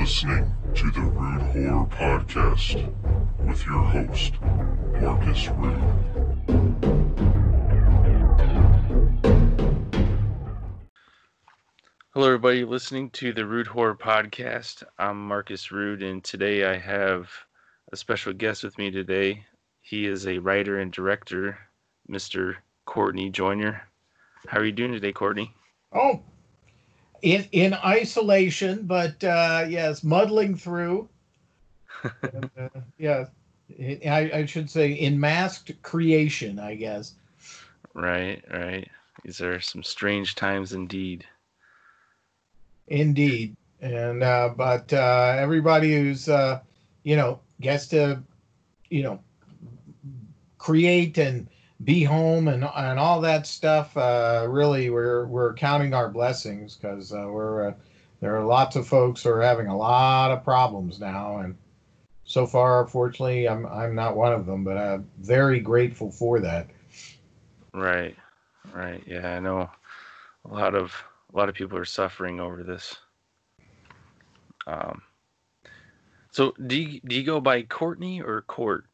listening to the Rude Horror Podcast with your host, Marcus Rude. Hello, everybody listening to the Rude Horror Podcast. I'm Marcus Rude, and today I have a special guest with me today. He is a writer and director, Mr. Courtney Joyner. How are you doing today, Courtney? Oh, in in isolation, but uh, yes, muddling through. and, uh, yeah, I, I should say in masked creation, I guess. Right, right. These are some strange times indeed. Indeed, and uh, but uh, everybody who's uh, you know gets to you know create and be home and and all that stuff. Uh, really, we're we're counting our blessings because uh, we're uh, there are lots of folks who are having a lot of problems now, and so far, fortunately, I'm I'm not one of them, but I'm very grateful for that. Right, right. Yeah, I know a lot of a lot of people are suffering over this. Um, so do you, do you go by Courtney or Court?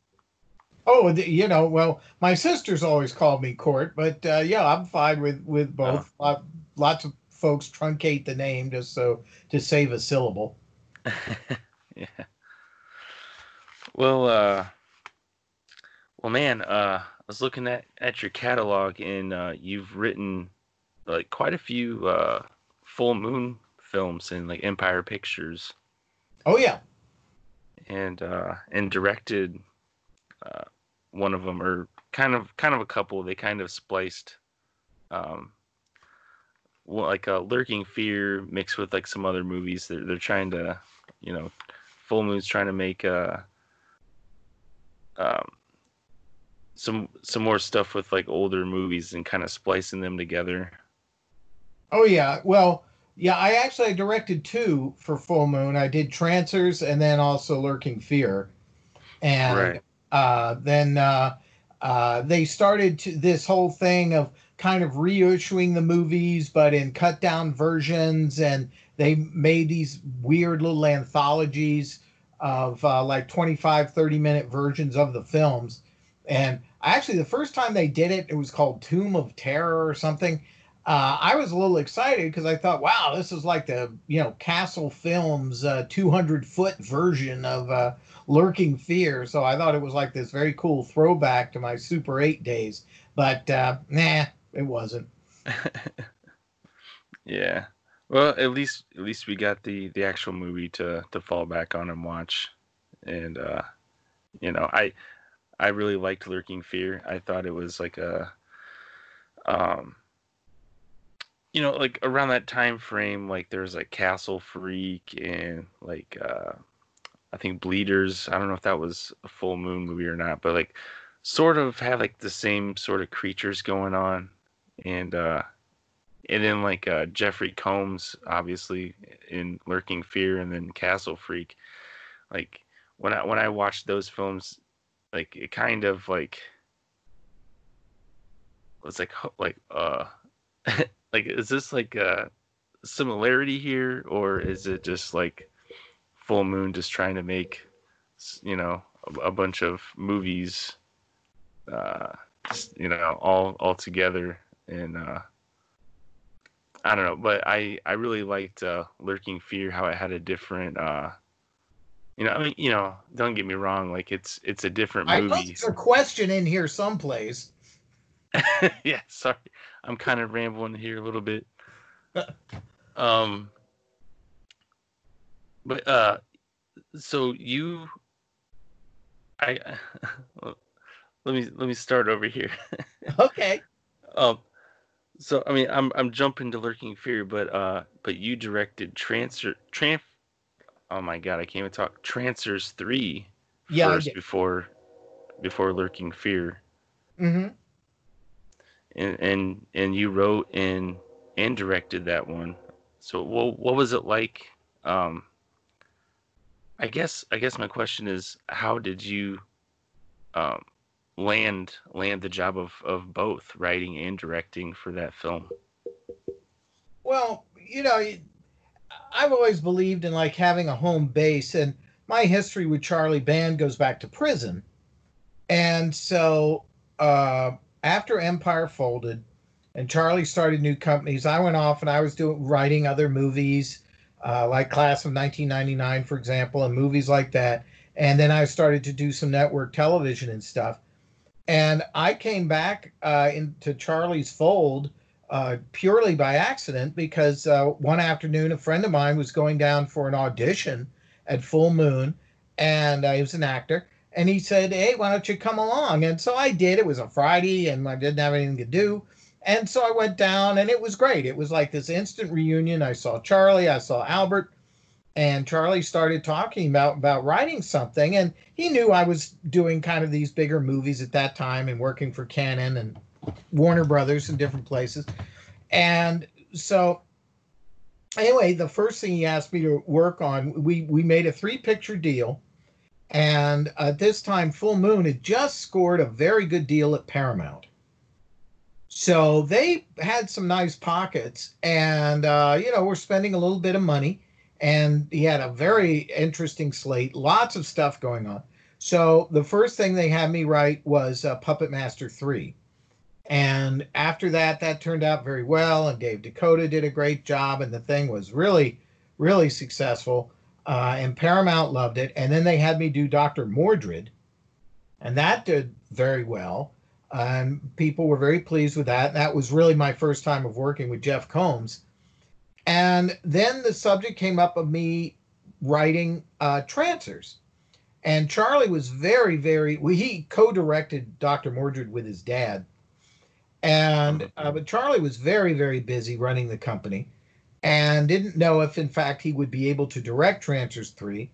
Oh, you know, well, my sister's always called me Court, but uh, yeah, I'm fine with with both. Lot, lots of folks truncate the name just so to save a syllable. yeah. Well, uh, well, man, uh, I was looking at at your catalog, and uh, you've written like quite a few uh, full moon films in like Empire Pictures, Oh yeah, and uh, and directed uh, one of them, or kind of kind of a couple. They kind of spliced, um, well, like a Lurking Fear mixed with like some other movies. They're they're trying to, you know, Full Moon's trying to make uh, um, some some more stuff with like older movies and kind of splicing them together. oh yeah. Well, yeah, I actually directed two for Full Moon. I did Trancers and then also Lurking Fear, and Right. Uh, then uh, uh, they started to, this whole thing of kind of reissuing the movies, but in cut down versions, and they made these weird little anthologies of uh, like 25, 30 minute versions of the films. And actually, the first time they did it, it was called Tomb of Terror or something. Uh, I was a little excited because I thought, wow, this is like the you know Castle Films uh, 200 foot version of uh, Lurking Fear. So I thought it was like this very cool throwback to my Super 8 days. But uh, nah, it wasn't. Yeah. Well, at least at least we got the the actual movie to to fall back on and watch, and uh, you know, I I really liked Lurking Fear. I thought it was like a, um, you know, like around that time frame, like there's like Castle Freak and like uh, I think Bleeders. I don't know if that was a full moon movie or not, but like sort of had like the same sort of creatures going on, and uh and then like uh, Jeffrey Combs, obviously in Lurking Fear, and then Castle Freak. Like when I when I watched those films, like it kind of like was like like uh like is this like a similarity here or is it just like Full Moon just trying to make you know a, a bunch of movies, uh, you know all all together and uh I don't know, but I I really liked uh, Lurking Fear how it had a different uh you know I mean you know don't get me wrong like it's it's a different I movie. put a question in here someplace. yeah, sorry. I'm kind of rambling here a little bit. um but uh so you I let me let me start over here. Okay. Um, so I mean, I'm I'm jumping to Lurking Fear, but uh, but you directed Transfer Tran. Oh my God, I can't even talk. Trancers three Yeah, first before before Lurking Fear, hmm and and and you wrote and and directed that one. So what what was it like? Um, I guess I guess my question is, how did you um land land the job of of both writing and directing for that film? Well, you know, I've always believed in like having a home base, and my history with Charlie Band goes back to prison, and so uh, after Empire folded, and Charlie started new companies, I went off and I was doing writing other movies, uh, like Class of 1999, for example, and movies like that. And then I started to do some network television and stuff. And I came back uh, into Charlie's fold uh, purely by accident because uh, one afternoon a friend of mine was going down for an audition at Full Moon, and uh, he was an actor. And he said, "Hey, why don't you come along?" And so I did. It was a Friday, and I didn't have anything to do. And so I went down, and it was great. It was like this instant reunion. I saw Charlie, I saw Albert, and Charlie started talking about about writing something, and he knew I was doing kind of these bigger movies at that time and working for Cannon and Warner Brothers in different places. And so anyway, the first thing he asked me to work on, we we made a three picture deal. And at this time, Full Moon had just scored a very good deal at Paramount. So they had some nice pockets, and uh, you know we're spending a little bit of money, and he had a very interesting slate, lots of stuff going on. So the first thing they had me write was uh, Puppet Master three, and after that, that turned out very well, and Dave DeCoteau did a great job, and the thing was really, really successful. Uh, and Paramount loved it. And then they had me do Dr. Mordred, and that did very well. And people were very pleased with that. That was really my first time of working with Jeff Combs. And then the subject came up of me writing uh, Trancers. And Charlie was very, very, well, he co directed Dr. Mordred with his dad and uh, but Charlie was very, very busy running the company and didn't know if, in fact, he would be able to direct Trancers 3.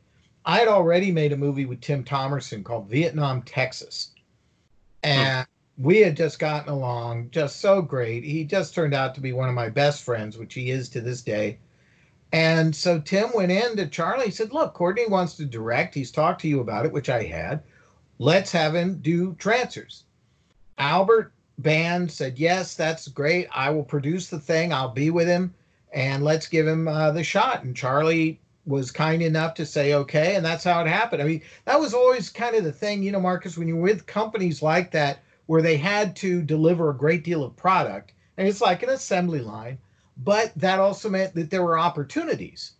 I had already made a movie with Tim Thomerson called Vietnam, Texas. And hmm. we had just gotten along just so great. He just turned out to be one of my best friends, which he is to this day. And so Tim went in to Charlie. He said, Look, Courtney wants to direct. He's talked to you about it, which I had. Let's have him do Trancers. Albert band said, Yes, that's great. I will produce the thing. I'll be with him and let's give him uh, the shot. And Charlie was kind enough to say, Okay. And that's how it happened. I mean, that was always kind of the thing, you know, Marcus, when you're with companies like that where they had to deliver a great deal of product, and it's like an assembly line, but that also meant that there were opportunities.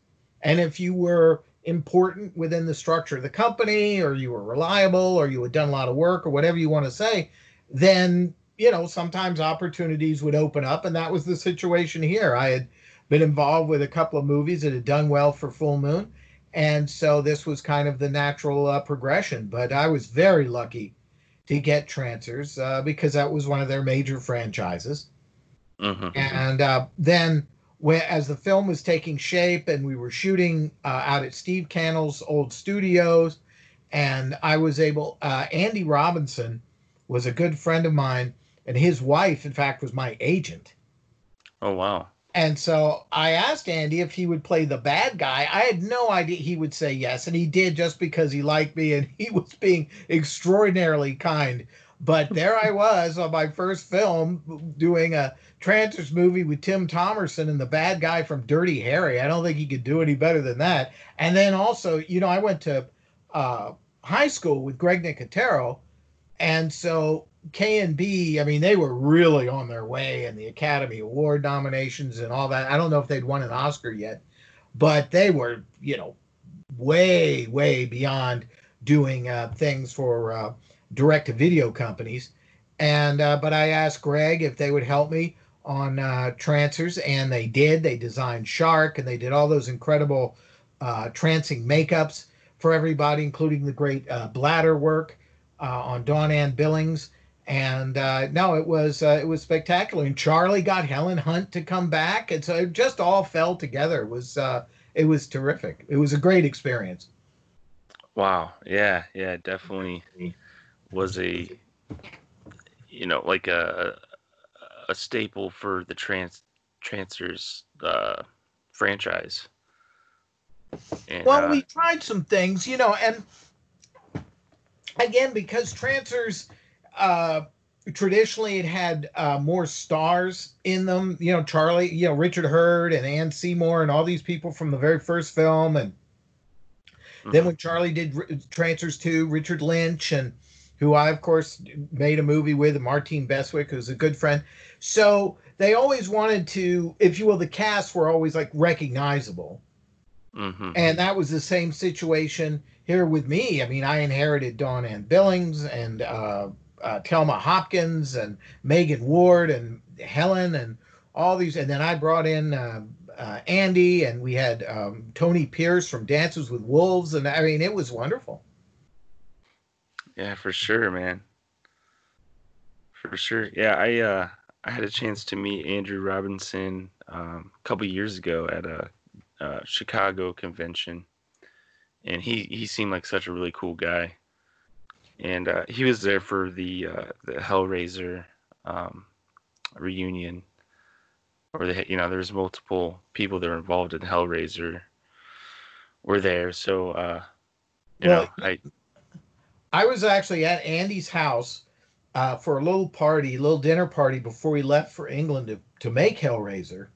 And if you were important within the structure of the company, or you were reliable, or you had done a lot of work, or whatever you want to say, then you know, sometimes opportunities would open up, and that was the situation here. I had been involved with a couple of movies that had done well for Full Moon, and so this was kind of the natural uh, progression. But I was very lucky to get Trancers uh, because that was one of their major franchises. Mm-hmm. And uh, then, when, as the film was taking shape and we were shooting uh, out at Steve Cannell's old studios, and I was able, uh, Andy Robinson was a good friend of mine and his wife, in fact, was my agent. Oh wow! And so I asked Andy if he would play the bad guy. I had no idea he would say yes, and he did just because he liked me and he was being extraordinarily kind. But there I was on my first film doing a Trancers movie with Tim Thomerson and the bad guy from Dirty Harry. I don't think he could do any better than that. And then also, you know, I went to uh, high school with Greg Nicotero, and so KNB, I mean, they were really on their way and the Academy Award nominations and all that. I don't know if they'd won an Oscar yet, but they were, you know, way, way beyond doing uh, things for uh, direct to video companies. And, uh, but I asked Greg if they would help me on uh, Trancers, and they did. They designed Shark and they did all those incredible uh, trancing makeups for everybody, including the great uh, bladder work on Dawn Ann Billings and uh, no, it was uh, it was spectacular. And Charlie got Helen Hunt to come back, and so it just all fell together. It was uh, it was terrific. It was a great experience. Wow! Yeah, yeah, definitely was a you know like a a staple for the trans Trancers uh, franchise. And, well, uh, we tried some things, you know, and again because Trancers uh, traditionally it had uh, more stars in them. You know, Charlie, you know, Richard Herd and Anne Seymour and all these people from the very first film. And mm-hmm. then when Charlie did Trancers 2, Richard Lynch, and who I, of course, made a movie with, Martine Beswick, who's a good friend. So they always wanted to, if you will, the cast were always like recognizable. Mm-hmm. And that was the same situation here with me. I mean, I inherited Dawn Ann Billings and uh, uh, Telma Hopkins and Megan Ward and Helen and all these. And then I brought in uh, uh, Andy and we had um, Tony Pierce from Dances with Wolves. And I mean, it was wonderful. Yeah, for sure, man. For sure. Yeah, I uh, I had a chance to meet Andrew Robinson um, a couple years ago at a, a Chicago convention, and he he seemed like such a really cool guy and uh, he was there for the uh, the Hellraiser um, reunion, or the you know there's multiple people that are involved in Hellraiser were there. So uh, you well, know, I I was actually at Andy's house uh, for a little party, little dinner party before we left for England to to make Hellraiser.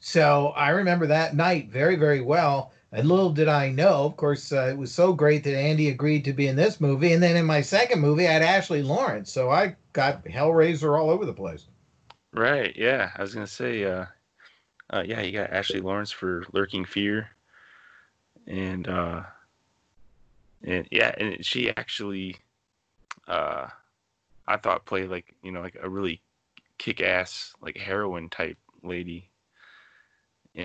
So I remember that night very very well and little did I know, of course, uh, it was so great that Andy agreed to be in this movie. And then in my second movie, I had Ashley Lawrence. So I got Hellraiser all over the place. Right. Yeah. I was going to say, uh, uh, yeah, you got Ashley Lawrence for Lurking Fear. And, uh, and yeah, and she actually, uh, I thought played like, you know, like a really kick ass, like heroine type lady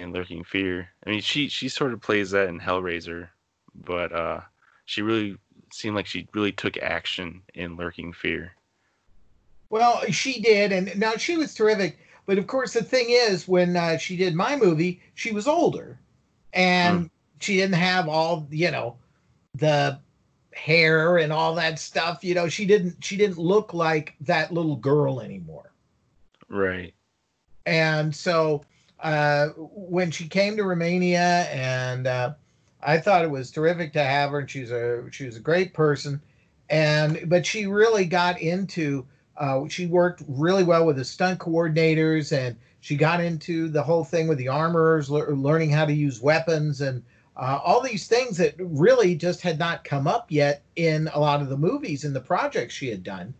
in Lurking Fear. I mean, she she sort of plays that in Hellraiser, but uh, she really seemed like she really took action in Lurking Fear. Well, she did, and now she was terrific. But of course, the thing is, when uh, she did my movie, she was older, and mm. she didn't have all you know the hair and all that stuff. You know, she didn't she didn't look like that little girl anymore. Right. And so uh, when she came to Romania, and uh, I thought it was terrific to have her. And she's a she was a great person, and but she really got into. Uh, she worked really well with the stunt coordinators, and she got into the whole thing with the armorers, le- learning how to use weapons, and uh, all these things that really just had not come up yet in a lot of the movies and the projects she had done.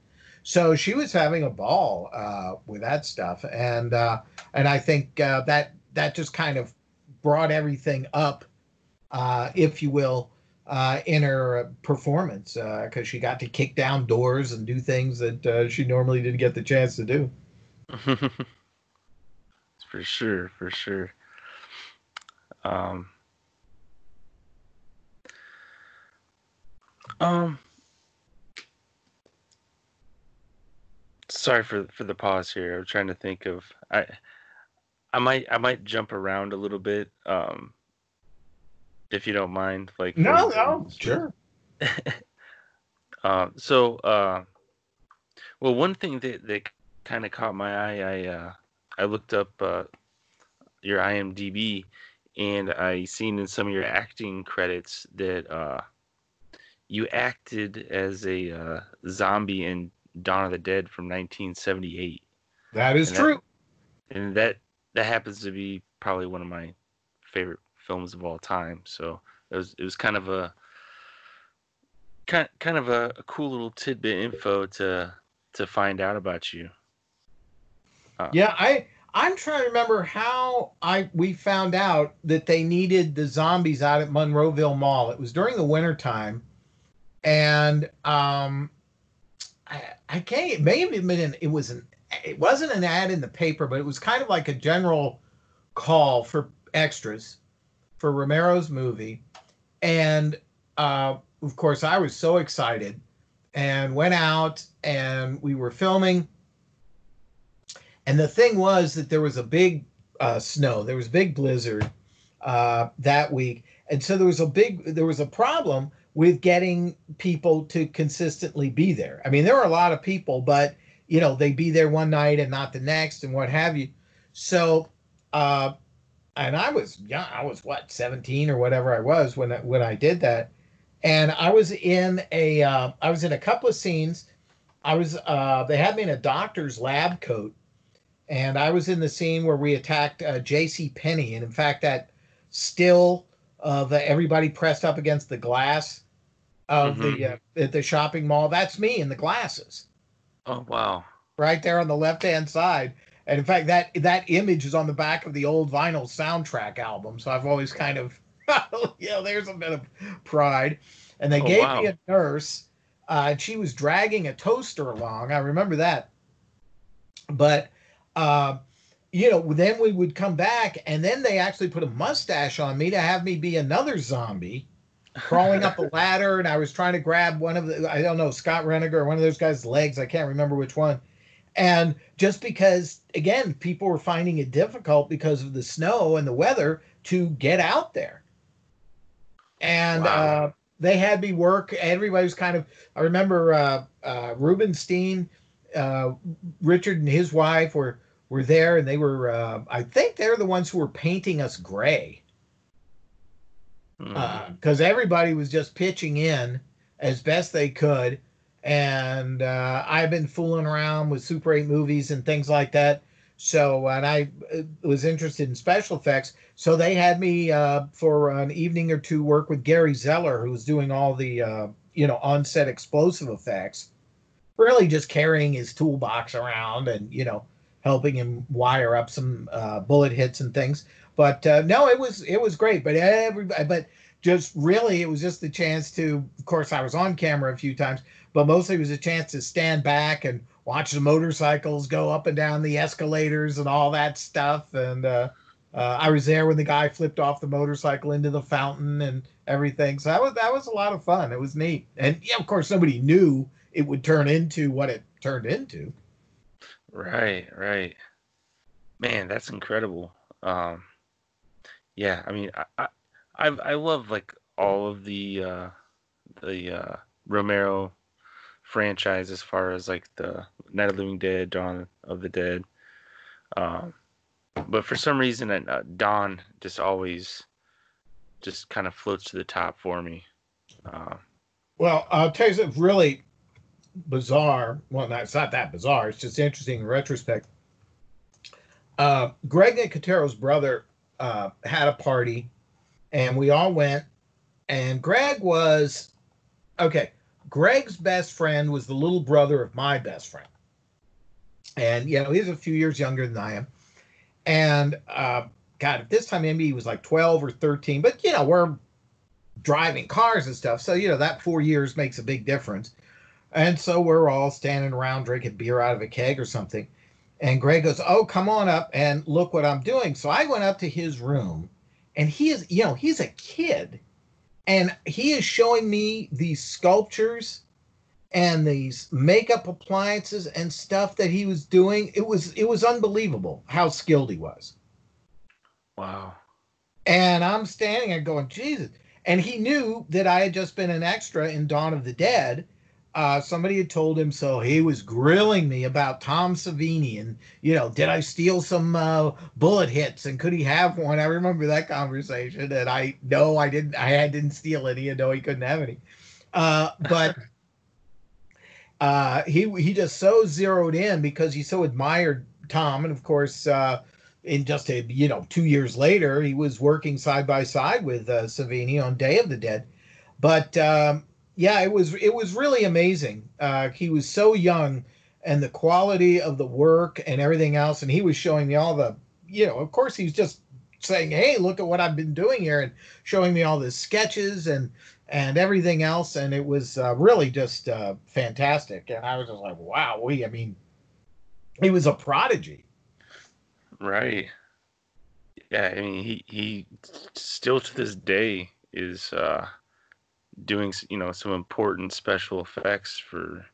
So she was having a ball uh, with that stuff, and uh, and I think uh, that that just kind of brought everything up, uh, if you will, uh, in her performance because uh, she got to kick down doors and do things that she normally didn't get the chance to do. for sure, for sure. Um, um, sorry for for the pause here. I'm trying to think of I I might I might jump around a little bit, um, if you don't mind. Like no, no, sure. uh, so, uh, well, one thing that that kind of caught my eye, I uh, I looked up uh, your IMDb, and I seen in some of your acting credits that uh, you acted as a uh, zombie in Dawn of the Dead from 1978. That is and true. That, and that that happens to be probably one of my favorite films of all time. So it was it was kind of a kind kind of a, a cool little tidbit info to to find out about you. Uh, yeah, I I'm trying to remember how I we found out that they needed the zombies out at Monroeville Mall. It was during the winter time, and um, I, I can't. It may have been an. It was an. It wasn't an ad in the paper, but it was kind of like a general call for extras for Romero's movie, and uh, of course I was so excited and went out and we were filming. And the thing was that there was a big uh, snow, there was a big blizzard uh, that week, and so there was a big there was a problem with getting people to consistently be there. I mean, there are a lot of people, but you know, they'd be there one night and not the next and what have you. So, uh, and I was young, I was what, 17 or whatever I was when, when I did that. And I was in a, uh, I was in a couple of scenes I was uh, they had me in a doctor's lab coat, and I was in the scene where we attacked uh, J.C. Penney, and in fact, that still of uh, everybody pressed up against the glass of Mhm. the uh, at the shopping mall. That's me in the glasses, Oh wow. right there on the left hand side. And in fact, that that image is on the back of the old vinyl soundtrack album. So I've always kind of, yeah, there's a bit of pride. And they Oh, gave wow. me a nurse, uh, and she was dragging a toaster along. I remember that. But, uh, you know, then we would come back, and then they actually put a mustache on me to have me be another zombie crawling up a ladder. And I was trying to grab one of the, I don't know, Scott Reiniger or one of those guys' legs. I can't remember which one. And just because, again, people were finding it difficult because of the snow and the weather to get out there. And Wow. uh, they had me work. Everybody was kind of, I remember uh, uh, Rubinstein, uh, Richard and his wife were, were there and they were, uh, I think they're the ones who were painting us gray Because everybody was just pitching in as best they could. And uh, I've been fooling around with Super 8 movies and things like that. So, and I uh, was interested in special effects. So they had me uh, for an evening or two work with Gary Zeller, who was doing all the, uh, you know, on set explosive effects. Really just carrying his toolbox around and, you know, helping him wire up some uh, bullet hits and things. But uh, no, it was it was great. But everybody, but just really, it was just the chance to. Of course, I was on camera a few times, but mostly it was a chance to stand back and watch the motorcycles go up and down the escalators and all that stuff. And uh, uh, I was there when the guy flipped off the motorcycle into the fountain and everything. So that was that was a lot of fun. It was neat. And yeah, of course, nobody knew it would turn into what it turned into. Right, right. Man, that's incredible. Um, yeah, I mean, I, I, I love like all of the uh, the uh, Romero franchise as far as like the Night of the Living Dead, Dawn of the Dead. Um, but for some reason, uh, Dawn just always just kind of floats to the top for me. Uh, Well, I'll tell you something really bizarre. Well, no, it's not that bizarre. It's just interesting in retrospect. Uh, Greg Nicotero's brother uh, had a party, and we all went. And Greg was okay. Greg's best friend was the little brother of my best friend, and you know he's a few years younger than I am. And uh, God, at this time maybe he was like twelve or thirteen, but you know we're driving cars and stuff. So, you know, that four years makes a big difference. And so we're all standing around drinking beer out of a keg or something. And Greg goes, Oh, come on up and look what I'm doing. So I went up to his room and he is, you know, he's a kid and he is showing me these sculptures and these makeup appliances and stuff that he was doing. It was, it was unbelievable how skilled he was. wow. And I'm standing there going, Jesus. And he knew that I had just been an extra in Dawn of the Dead. Uh, somebody had told him so. He was grilling me about Tom Savini and, you know, did I steal some uh, bullet hits and could he have one? I remember that conversation. And I no, I didn't. I didn't steal any. And no, he couldn't have any. Uh, but uh, he he just so zeroed in because he so admired Tom, and of course, uh, in just a you know two years later, he was working side by side with uh, Savini on Day of the Dead. But um, yeah, it was it was really amazing. Uh, he was so young, and the quality of the work and everything else, and he was showing me all the you know. Of course, he was just saying, "Hey, look at what I've been doing here," and showing me all the sketches and and everything else, and it was uh, really just uh, fantastic. And I was just like, "Wow, we!" I mean, he was a prodigy. Right. Yeah, I mean, he he still to this day is uh, doing you know some important special effects for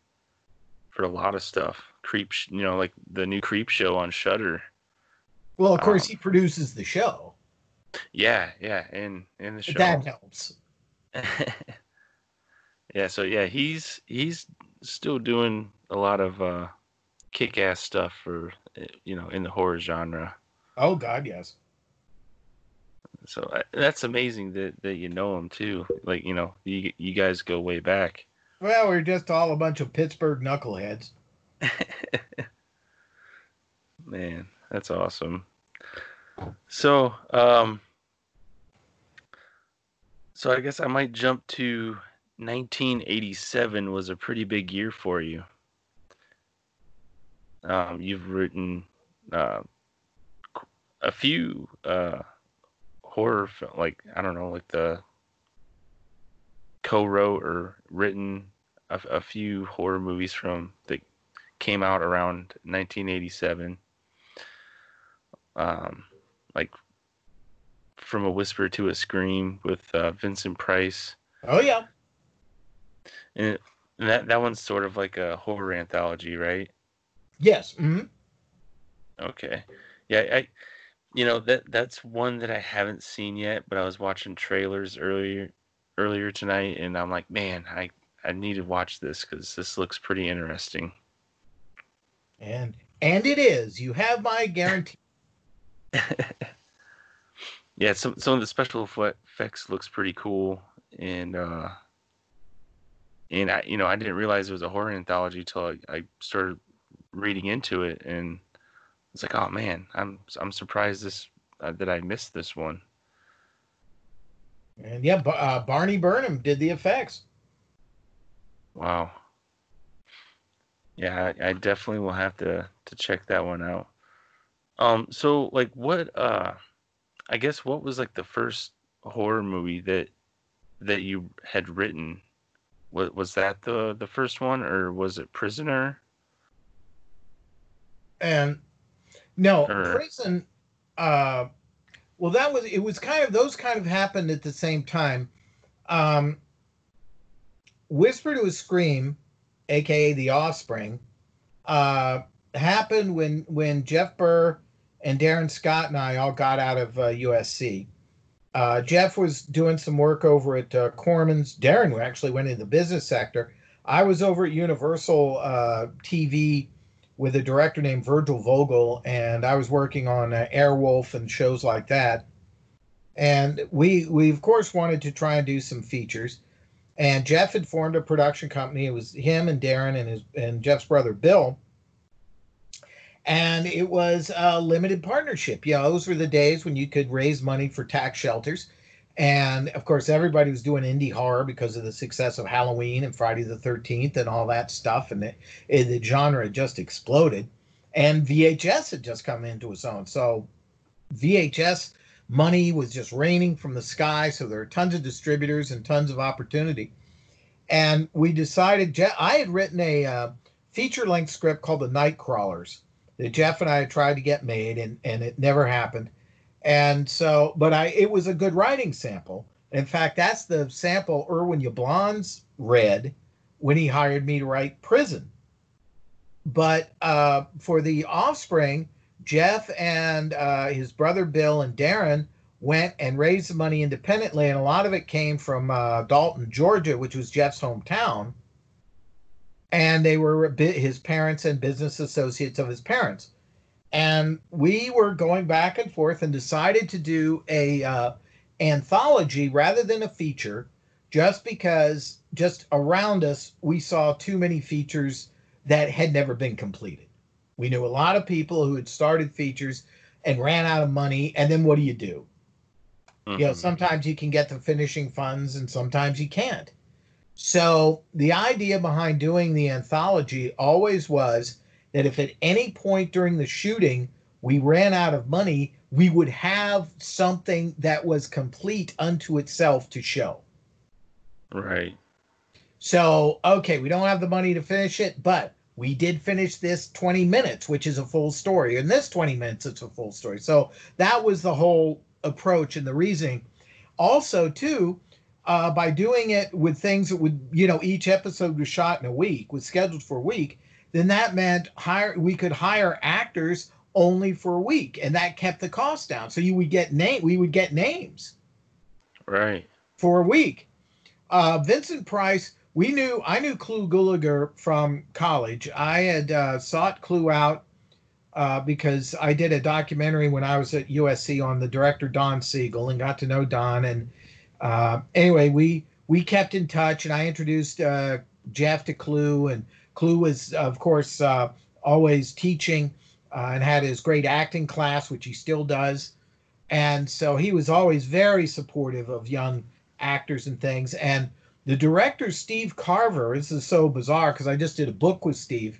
for a lot of stuff. Creep, you know, like the new Creep show on Shudder. Well, of course, Um, he produces the show. Yeah, yeah, and in the show. That helps. yeah, so yeah, he's he's still doing a lot of uh, kick-ass stuff for uh, you know in the horror genre. Oh God, yes. So uh, that's amazing that, that you know him too. Like you know, you you guys go way back. Well, we're just all a bunch of Pittsburgh knuckleheads. Man, that's awesome. So, um, so I guess I might jump to 1987 was a pretty big year for you. Um, you've written uh, a few uh, horror, film, like I don't know, like the co-wrote or written a, a few horror movies from that came out around 1987. Um, like from a whisper to a scream with uh, Vincent Price. Oh yeah. And, it, and that that one's sort of like a horror anthology, right? Yes. Mm-hmm. Okay. Yeah, I you know that that's one that I haven't seen yet, but I was watching trailers earlier earlier tonight and I'm like, man, I I need to watch this cuz this looks pretty interesting. And and it is. You have my guarantee. yeah, some some of the special effects looks pretty cool and uh and I you know, I didn't realize it was a horror anthology until I, I started reading into it and it's like, oh man, I'm I'm surprised this uh, that I missed this one. And yeah, uh, Barney Burnham did the effects. Wow. Yeah, I, I, definitely will have to to check that one out. Um, so like, what? Uh, I guess what was like the first horror movie that that you had written? Was was that the the first one, or was it Prisoner? And no, or... prison. Uh, well, that was it. Was kind of those kind of happened at the same time. Um, Whisper to a Scream, aka The Offspring, uh, happened when when Jeff Burr and Darin Scott and I all got out of uh, USC. Uh, Jeff was doing some work over at uh, Corman's. Darin actually went into the business sector. I was over at Universal uh, TV with a director named Virgil Vogel, and I was working on uh, Airwolf and shows like that. And we we of course wanted to try and do some features. And Jeff had formed a production company. It was him and Darin and his and Jeff's brother Bill. And it was a limited partnership. Yeah, those were the days when you could raise money for tax shelters and of course, everybody was doing indie horror because of the success of Halloween and Friday the 13th and all that stuff. And the, the genre just exploded. And VHS had just come into its own. So VHS money was just raining from the sky. So there are tons of distributors and tons of opportunity. And we decided, Jeff, I had written a uh, feature length script called The Night Crawlers that Jeff and I had tried to get made, and, and it never happened. And so, but I, it was a good writing sample. In fact, that's the sample Irwin Yablans read when he hired me to write Prison. But uh, for the offspring, Jeff and uh, his brother Bill and Darin went and raised the money independently, and a lot of it came from uh, Dalton, Georgia, which was Jeff's hometown. And they were his parents and business associates of his parents and we were going back and forth and decided to do a uh, anthology rather than a feature just because just around us we saw too many features that had never been completed we knew a lot of people who had started features and ran out of money and then what do you do mm-hmm. you know mm-hmm. sometimes you can get the finishing funds and sometimes you can't so the idea behind doing the anthology always was that if at any point during the shooting we ran out of money, we would have something that was complete unto itself to show. Right. So, okay, we don't have the money to finish it, but we did finish this 20 minutes, which is a full story. In this 20 minutes, it's a full story. So that was the whole approach and the reasoning. Also, too, uh, by doing it with things that would, you know, each episode was shot in a week, was scheduled for a week, then that meant hire we could hire actors only for a week and that kept the cost down. So you would get name we would get names right. for a week. Uh, vincent price we knew i knew Clu Gulager from college. I had uh, sought Clu out uh, because i did a documentary when i was at usc on the director don siegel and got to know don and uh, anyway we we kept in touch and i introduced uh, Jeff to Clu, and Clu was, of course, uh, always teaching uh, and had his great acting class, which he still does. And so he was always very supportive of young actors and things. And the director, Steve Carver, this is so bizarre because I just did a book with Steve.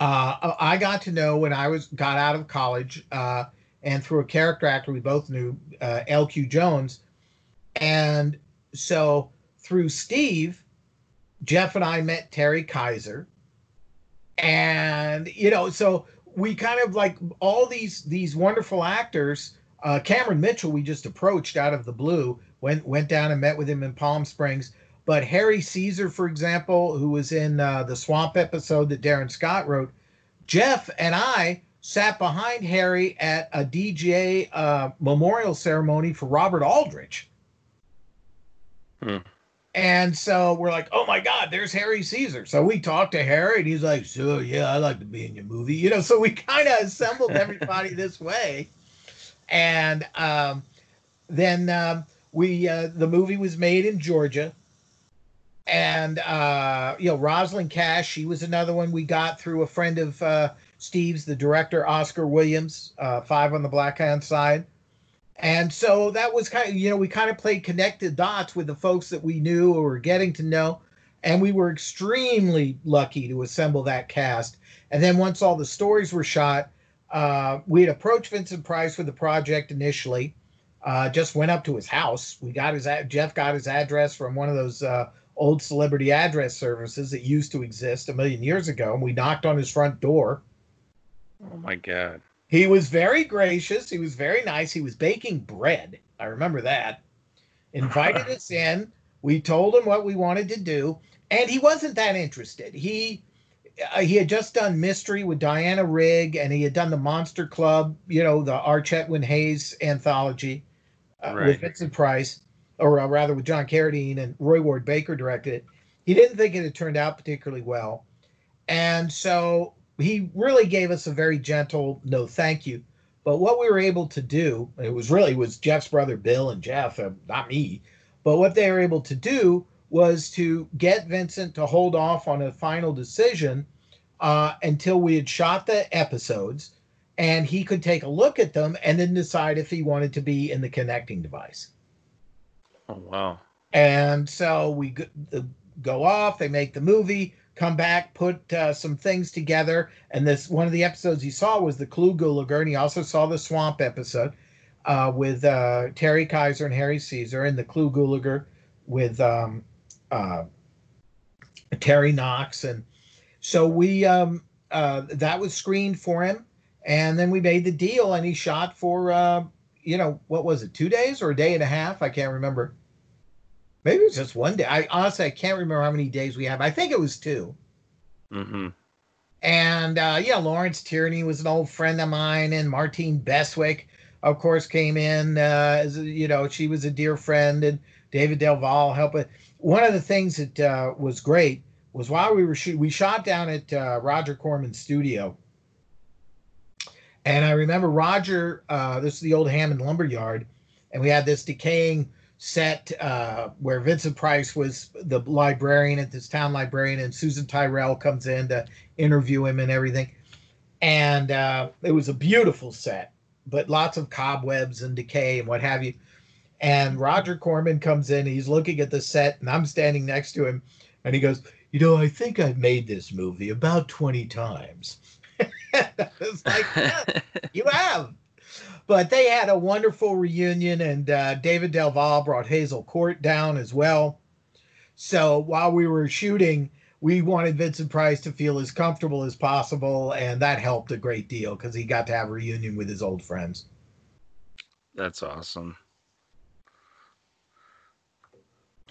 Uh, I got to know when I was got out of college, uh, and through a character actor we both knew, uh, L.Q. Jones, and so through Steve, Jeff and I met Terry Kiser. and you know, so we kind of like all these these wonderful actors. Uh, Cameron Mitchell, we just approached out of the blue, went went down and met with him in Palm Springs. But Harry Caesar, for example, who was in uh, the Swamp episode that Darin Scott wrote, Jeff and I sat behind Harry at a DJ uh, memorial ceremony for Robert Aldrich. Hmm. And so we're like, oh my God, there's Harry Caesar. So we talked to Harry and he's like, sure, yeah, I'd like to be in your movie. You know, so we kind of assembled everybody this way. And um, then um, we, uh, the movie was made in Georgia. And, uh, you know, Rosalind Cash, she was another one we got through a friend of uh, Steve's, the director, Oscar Williams, uh, Five on the Black Hand Side. And so that was kind of, you know, we kind of played connected dots with the folks that we knew or were getting to know. And we were extremely lucky to assemble that cast. And then once all the stories were shot, uh, we had approached Vincent Price with the project initially. Uh, just went up to his house. We got his Jeff got his address from one of those uh, old celebrity address services that used to exist a million years ago, and we knocked on his front door. Oh my god! He was very gracious. He was very nice. He was baking bread. I remember that. Invited us in. We told him what we wanted to do, and he wasn't that interested. He uh, he had just done Mystery with Diana Rigg, and he had done the Monster Club, you know, the R. Hayes anthology uh, right. with Vincent Price, or uh, rather with John Carradine and Roy Ward Baker directed it. He didn't think it had turned out particularly well, and so he really gave us a very gentle no thank you. But what we were able to do, it was really was Jeff's brother Bill and Jeff, uh, not me. But what they were able to do was to get Vincent to hold off on a final decision uh, until we had shot the episodes, and he could take a look at them and then decide if he wanted to be in the connecting device. Oh wow! And so we go off. They make the movie come back, put uh, some things together. And this one of the episodes he saw was the Clu Gulager, he also saw the Swamp episode uh, with uh, Terry Kiser and Harry Caesar, and the Clu Gulager with um, uh, Terry Knox, and so we um, uh, that was screened for him, and then we made the deal, and he shot for uh, you know what was it, two days or a day and a half? I can't remember Maybe it was just one day. I honestly I can't remember how many days we have. I think it was 2 mm-hmm. And uh, yeah, Lawrence Tierney was an old friend of mine, and Martine Beswick, of course, came in. Uh, as you know, she was a dear friend, and David Del Valle helped. One of the things that uh, was great was while we were shooting, we shot down at uh, Roger Corman's studio. And I remember Roger, uh, this is the old Hammond Lumberyard, and we had this decaying set uh, where Vincent Price was the librarian at this town librarian, and Susan Tyrrell comes in to interview him and everything. And uh, it was a beautiful set, but lots of cobwebs and decay and what have you. And Roger Corman comes in, he's looking at the set, and I'm standing next to him, and he goes, You know, I think I've made this movie about 20 times. it's like, yeah, you have but they had a wonderful reunion, and uh, David Del Valle brought Hazel Court down as well. So while we were shooting, we wanted Vincent Price to feel as comfortable as possible, and that helped a great deal because he got to have a reunion with his old friends. That's awesome.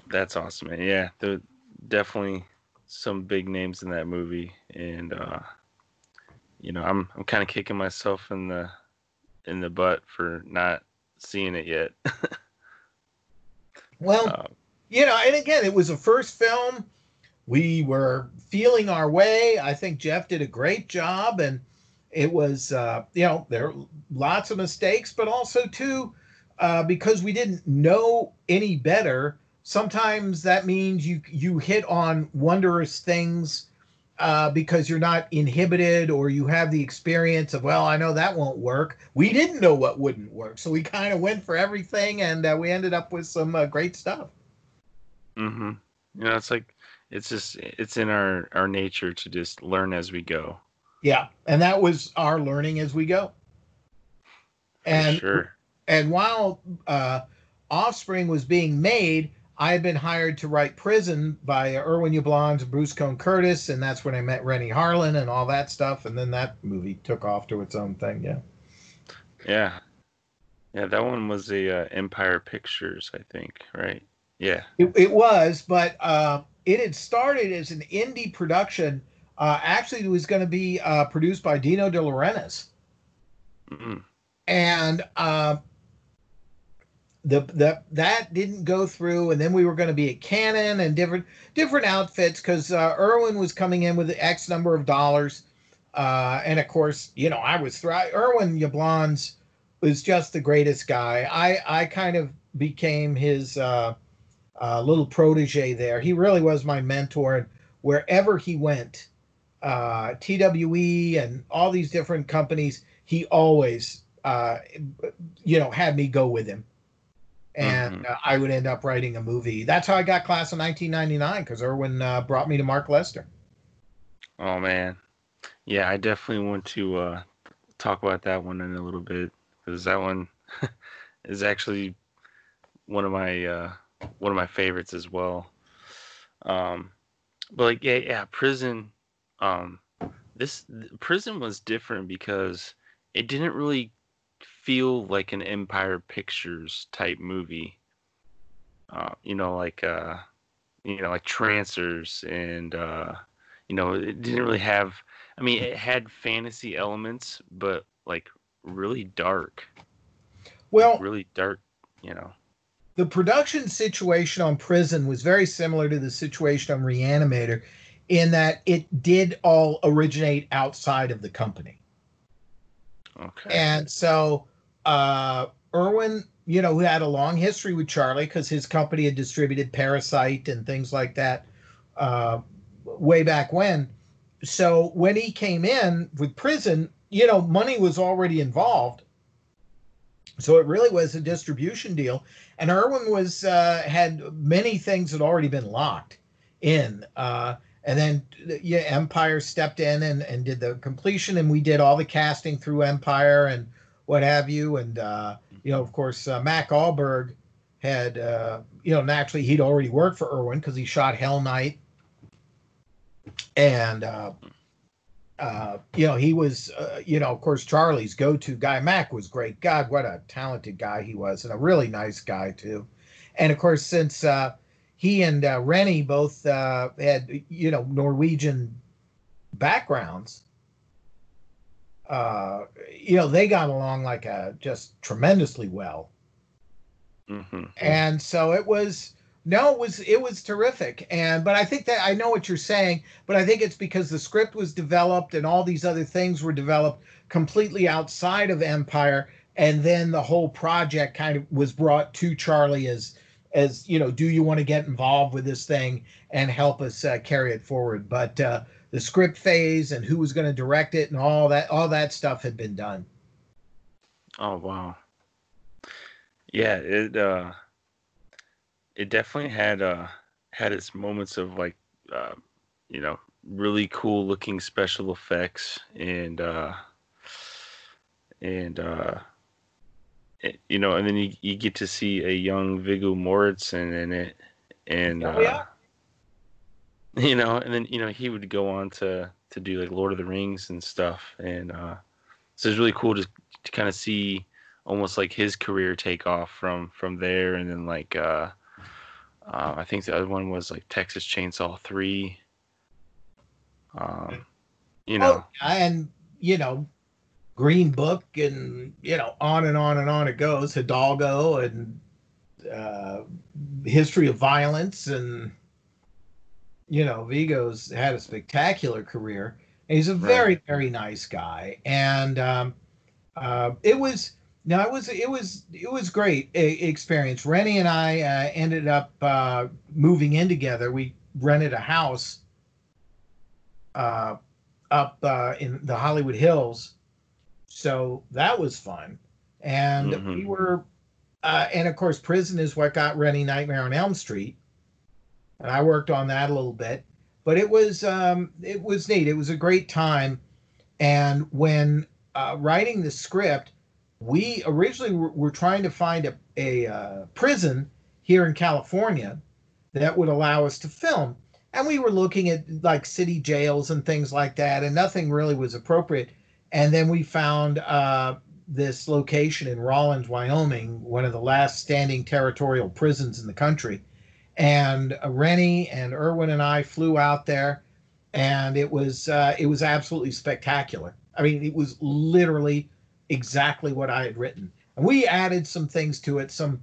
That's awesome, man. Yeah, there definitely some big names in that movie, and uh, you know, I'm I'm kind of kicking myself in the in the butt for not seeing it yet. well, um, you know, and again, it was a first film. We were feeling our way. I think Jeff did a great job, and it was, uh, you know, there are lots of mistakes, but also too, uh, because we didn't know any better. sometimes that means you you hit on wondrous things uh, because you're not inhibited or you have the experience of well i know that won't work. We didn't know what wouldn't work. So we kind of went for everything and uh, we ended up with some uh, great stuff. Mm-hmm. You know it's like it's just it's in our our nature to just learn as we go. Yeah. And that was our learning as we go. And sure. and while uh, offspring was being made I had been hired to write Prison by Irwin Yablans, Bruce Cohn Curtis, and that's when I met Renny Harlin and all that stuff. And then that movie took off to its own thing. Yeah. Yeah. Yeah, that one was the uh, Empire Pictures, I think, right? Yeah. It, it was, but uh, it had started as an indie production. Uh, actually, it was going to be uh, produced by Dino De Laurentiis. Mm-hmm. And uh, the, the that didn't go through, and then we were going to be at Cannon and different different outfits because uh, was coming in with X number of dollars, uh, and of course, you know, I was thri- Irwin Yablans was just the greatest guy. I I kind of became his uh, uh, little protege there. He really was my mentor, and wherever he went, uh, TWE and all these different companies, he always uh, you know had me go with him and mm-hmm. uh, I would end up writing a movie. That's how I got Class of 1999 because Irwin uh, brought me to Mark Lester. Oh man, yeah, I definitely want to uh, talk about that one in a little bit because that one is actually one of my uh, one of my favorites as well. Um, but like yeah, yeah, prison. Um, this prison was different because it didn't really feel like an Empire Pictures type movie. Uh, you know, like uh, you know, like Trancers, and uh, you know, it didn't really have. I mean, it had fantasy elements, but like really dark. Well, like really dark. You know, the production situation on Prison was very similar to the situation on Reanimator, in that it did all originate outside of the company. Okay. And so uh, Irwin, you know, who had a long history with Charlie because his company had distributed Parasite and things like that uh, way back when. So when he came in with Prison, you know, money was already involved. So it really was a distribution deal, and Irwin was uh, had many things had already been locked in. Uh, and then yeah, Empire stepped in and, and did the completion, and we did all the casting through Empire and what have you. And, uh, you know, of course, uh, Mac Ahlberg had, uh, you know, naturally he'd already worked for Irwin because he shot Hell Night. And, uh, uh, you know, he was, uh, you know, of course, Charlie's go to guy. Mac was great. God, what a talented guy he was, and a really nice guy, too. And of course, since he and Renny both had, you know, Norwegian backgrounds, uh, you know, they got along like a just tremendously well. Mm-hmm. And so it was no, it was it was terrific. And but I think that I know what you're saying, but I think it's because the script was developed and all these other things were developed completely outside of Empire, and then the whole project kind of was brought to Charlie as as you know, do you want to get involved with this thing and help us uh, carry it forward? But uh, the script phase and who was going to direct it and all that all that stuff had been done. Oh wow. Yeah, it uh it definitely had uh had its moments of like uh you know, really cool looking special effects and uh and uh it, you know, and then you, you get to see a young Viggo Mortensen in it and oh, yeah. uh you know, and then you know he would go on to to do like Lord of the Rings and stuff, and uh, so it's really cool to to kind of see almost like his career take off from from there, and then like uh, uh, I think the other one was like Texas Chainsaw Three. Um, you know, oh, and you know, Green Book, and you know, on and on and on it goes. Hidalgo and uh, History of Violence and you know, Viggo's had a spectacular career. And he's a very, right. very nice guy. And um, uh, it was, no, it was it was it was great experience. Renny and I uh, ended up uh, moving in together. We rented a house uh, up uh, in the Hollywood Hills, so that was fun. And mm-hmm. we were, uh, and of course, prison is what got Renny Nightmare on Elm Street, and I worked on that a little bit. But it was um, it was neat. It was a great time, and when uh, writing the script we originally were, were trying to find a, a uh, prison here in California that would allow us to film. And we were looking at like city jails and things like that, and nothing really was appropriate. And then we found uh, this location in Rawlins, Wyoming, one of the last standing territorial prisons in the country. And uh, Renny and Irwin and I flew out there, and it was uh, it was absolutely spectacular. I mean, it was literally exactly what I had written. And we added some things to it, some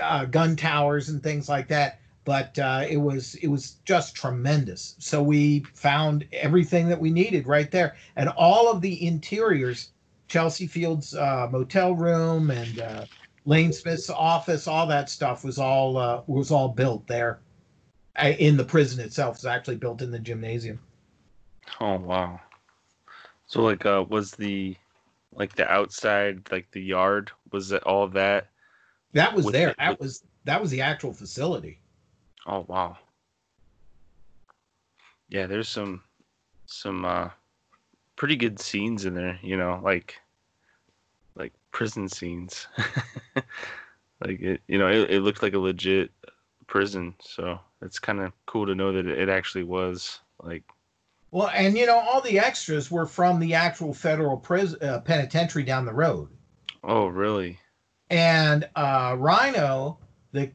uh, gun towers and things like that. But uh, it was it was just tremendous. So we found everything that we needed right there, and all of the interiors, Chelsea Field's uh, motel room and Lane Smith's office, all that stuff was all uh, was all built there. In the prison itself, it's actually built in the gymnasium. Oh wow! So like, uh, was the like the outside, like the yard, was it all that? That was there. that was that was the actual facility. Oh wow. Yeah, there's some some uh pretty good scenes in there, you know, like prison scenes. like it you know, it, it looked like a legit prison, so it's kind of cool to know that it actually was like well, and you know, all the extras were from the actual federal prison uh, penitentiary down the road. Oh, really? And uh, Rhino, the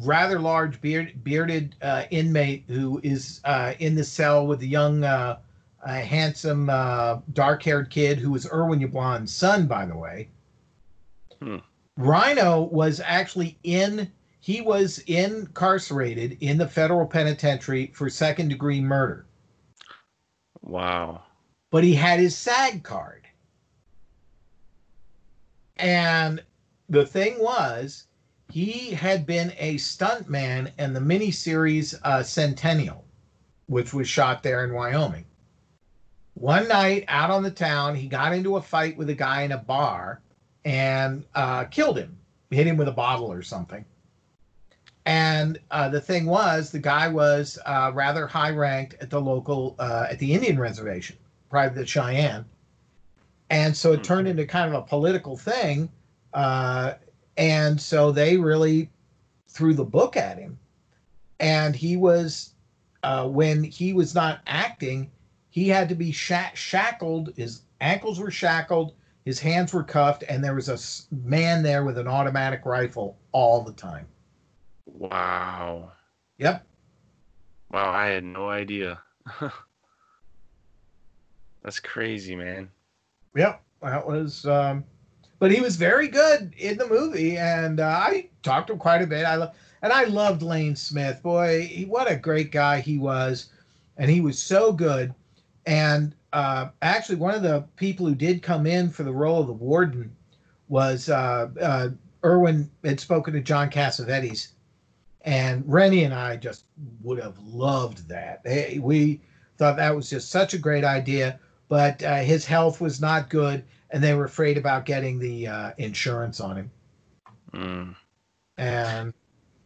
rather large beard, bearded uh, inmate who is uh, in the cell with the young, uh, handsome, uh, dark-haired kid who was Irwin Yablans' son, by the way. Hmm. Rhino was actually in. He was incarcerated in the federal penitentiary for second-degree murder. Wow. But he had his SAG card. And the thing was, he had been a stuntman in the miniseries uh, Centennial, which was shot there in Wyoming. One night out on the town, he got into a fight with a guy in a bar and uh, killed him, hit him with a bottle or something. And uh, the thing was, the guy was uh, rather high ranked at the local, uh, at the Indian reservation, Private Cheyenne. And so it hmm. turned into kind of a political thing. Uh, and so they really threw the book at him. And he was, uh, when he was not acting, he had to be shackled. His ankles were shackled, his hands were cuffed, and there was a man there with an automatic rifle all the time. Wow. Yep. Wow, I had no idea. That's crazy, man. Yep, that was. Um, but he was very good in the movie, and uh, I talked to him quite a bit. I love, and I loved Lane Smith. Boy, he, what a great guy he was, and he was so good. And uh, actually, one of the people who did come in for the role of the warden was uh, uh Irwin had spoken to John Cassavetes and Renny and I just would have loved that. We thought that was just such a great idea, but uh, his health was not good, and they were afraid about getting the uh, insurance on him. Mm. And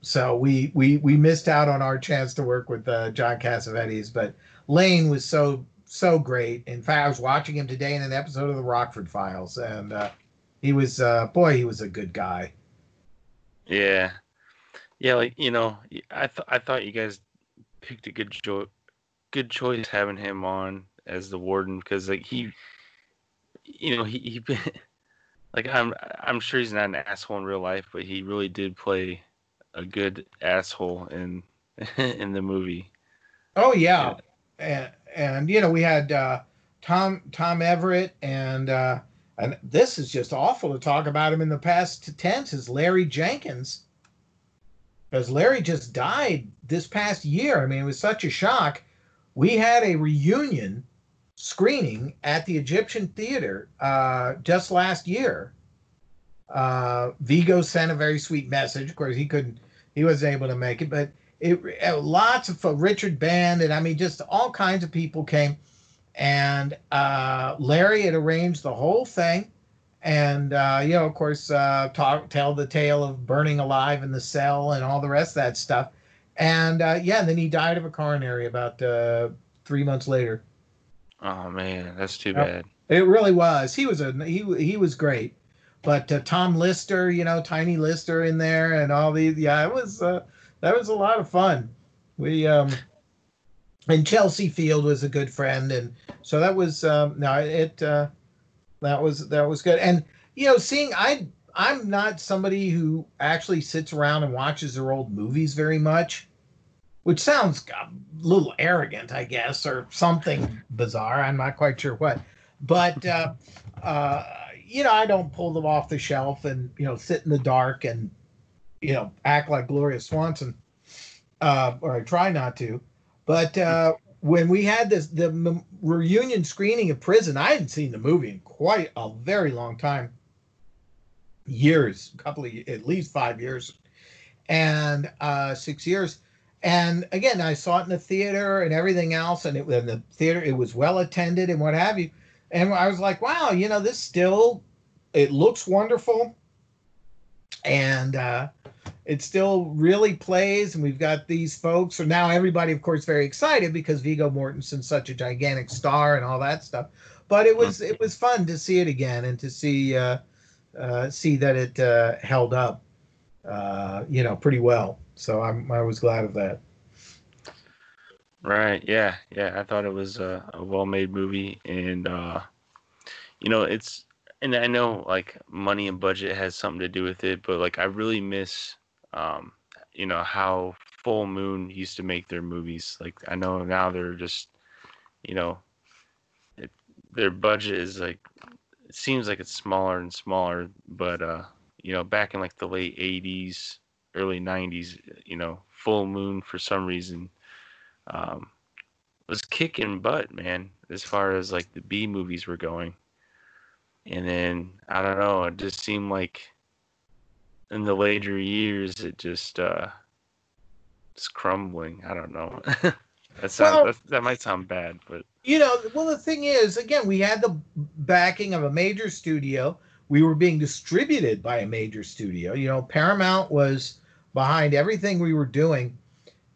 so we we we missed out on our chance to work with uh, John Cassavetes, but Lane was so so great. In fact, I was watching him today in an episode of the Rockford Files, and uh, he was uh, boy, he was a good guy. Yeah, yeah, like you know, I thought I thought you guys picked a good jo- good choice having him on as the warden because like he, you know, he he like I'm I'm sure he's not an asshole in real life, but he really did play a good asshole in in the movie. Oh yeah, and you know we had uh, Tom Tom Everett and uh, and this is just awful to talk about him in the past tense is Larry Jenkins because Larry just died this past year. I mean, it was such a shock. We had a reunion screening at the Egyptian Theater uh, just last year, Uh, Viggo sent a very sweet message. Of course, he couldn't, he wasn't able to make it, but it uh, lots of Richard Band and I mean just all kinds of people came, and uh, Larry had arranged the whole thing, and uh, you know of course uh, talk tell the tale of burning alive in the cell and all the rest of that stuff, and uh, yeah, and then he died of a coronary about uh, three months later. Oh man, that's too bad. It really was. He was a he he was great, but uh, Tom Lister, you know, Tiny Lister in there, and all these. Yeah, it was uh, that was a lot of fun. We um, and Chelsea Field was a good friend, and so that was um, no, it uh, that was that was good. And you know, seeing I I'm not somebody who actually sits around and watches their old movies very much which sounds a little arrogant, I guess, or something bizarre. I'm not quite sure what, but uh, uh, you know, I don't pull them off the shelf and you know sit in the dark and you know act like Gloria Swanson, uh, or I try not to. But uh, when we had this the reunion screening of Prison, I hadn't seen the movie in quite a very long time, years, a couple of at least five years, and uh, six years and again, I saw it in the theater and everything else, and it in the theater it was well attended and what have you. And I was like, wow, you know, this still it looks wonderful, and uh, it still really plays. And we've got these folks, and now everybody, of course, very excited because Viggo Mortensen's such a gigantic star and all that stuff. But it was it was fun to see it again and to see uh, uh, see that it uh, held up, uh, you know, pretty well. So I'm I was glad of that. Right. Yeah. Yeah. I thought it was a, a well-made movie, and uh, you know, it's and I know like money and budget has something to do with it, but like I really miss, um, you know, how Full Moon used to make their movies. Like I know now they're just, you know, it, their budget is like it seems like it's smaller and smaller, but uh, you know, back in like the late '80s early 90s, you know, full moon for some reason um, was kicking butt, man, as far as like the B movies were going. And then I don't know, it just seemed like in the later years it just uh it's crumbling. I don't know. that sounds well, that, that might sound bad, but you know, well the thing is, again, we had the backing of a major studio. We were being distributed by a major studio. You know, Paramount was behind everything we were doing.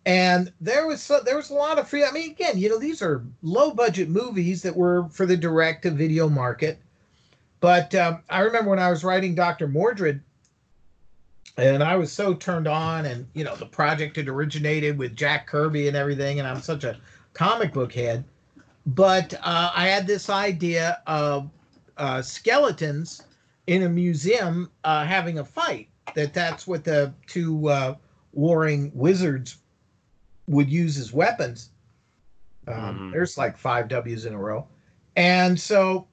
And there was there was a lot of free. I mean, again, you know, these are low budget movies that were for the direct to video market. But um, I remember when I was writing Dr. Mordrid, and I was so turned on, and you know, the project had originated with Jack Kirby and everything, and I'm such a comic book head. But uh, I had this idea of uh, skeletons in a museum uh, having a fight, that that's what the two uh, warring wizards would use as weapons. Um, mm-hmm. There's like five W's in a row, and so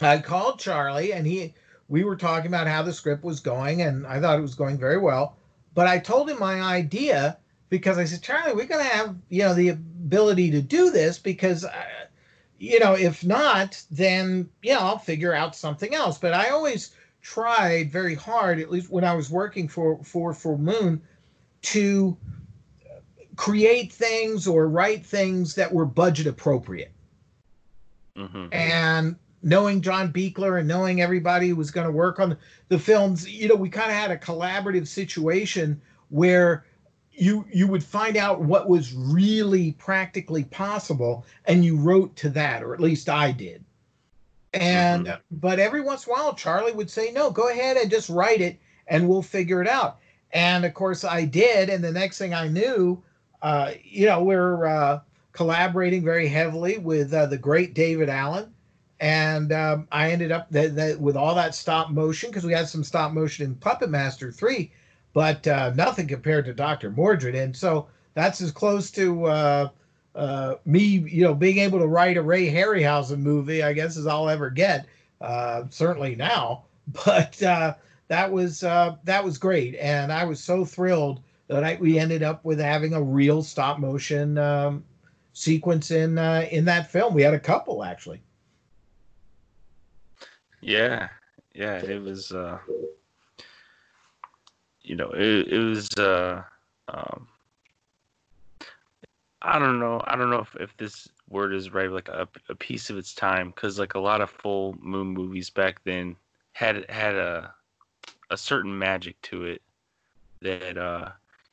I called Charlie, and he we were talking about how the script was going, and I thought it was going very well. But I told him my idea because I said, Charlie, we're going to have you know the ability to do this because. Uh, you know, if not, then yeah, I'll figure out something else. But I always tried very hard, at least when I was working for for Full Moon, to create things or write things that were budget appropriate. Mm-hmm. And knowing John Buechler and knowing everybody who was going to work on the, films, you know, we kind of had a collaborative situation where you you would find out what was really practically possible and you wrote to that or at least I did and mm-hmm. but every once in a while, Charlie would say, "No, go ahead and just write it, and we'll figure it out." And of course, I did. And the next thing I knew, uh, you know, we're uh, collaborating very heavily with uh, the great David Allen. And um, I ended up that with all that stop motion because we had some stop motion in Puppet Master three, but uh, nothing compared to Doctor Mordrid, And so that's as close to uh, uh, me, you know, being able to write a Ray Harryhausen movie, I guess, as I'll ever get. Uh, certainly now, but uh, that was uh, that was great, and I was so thrilled that I, we ended up with having a real stop motion um, sequence in in that film. We had a couple actually. Yeah, yeah, it was. Uh, you know, it, it was. Uh, um, I don't know. I don't know if, if this word is right. Like a, a piece of its time, because like a lot of full moon movies back then had had a a certain magic to it that uh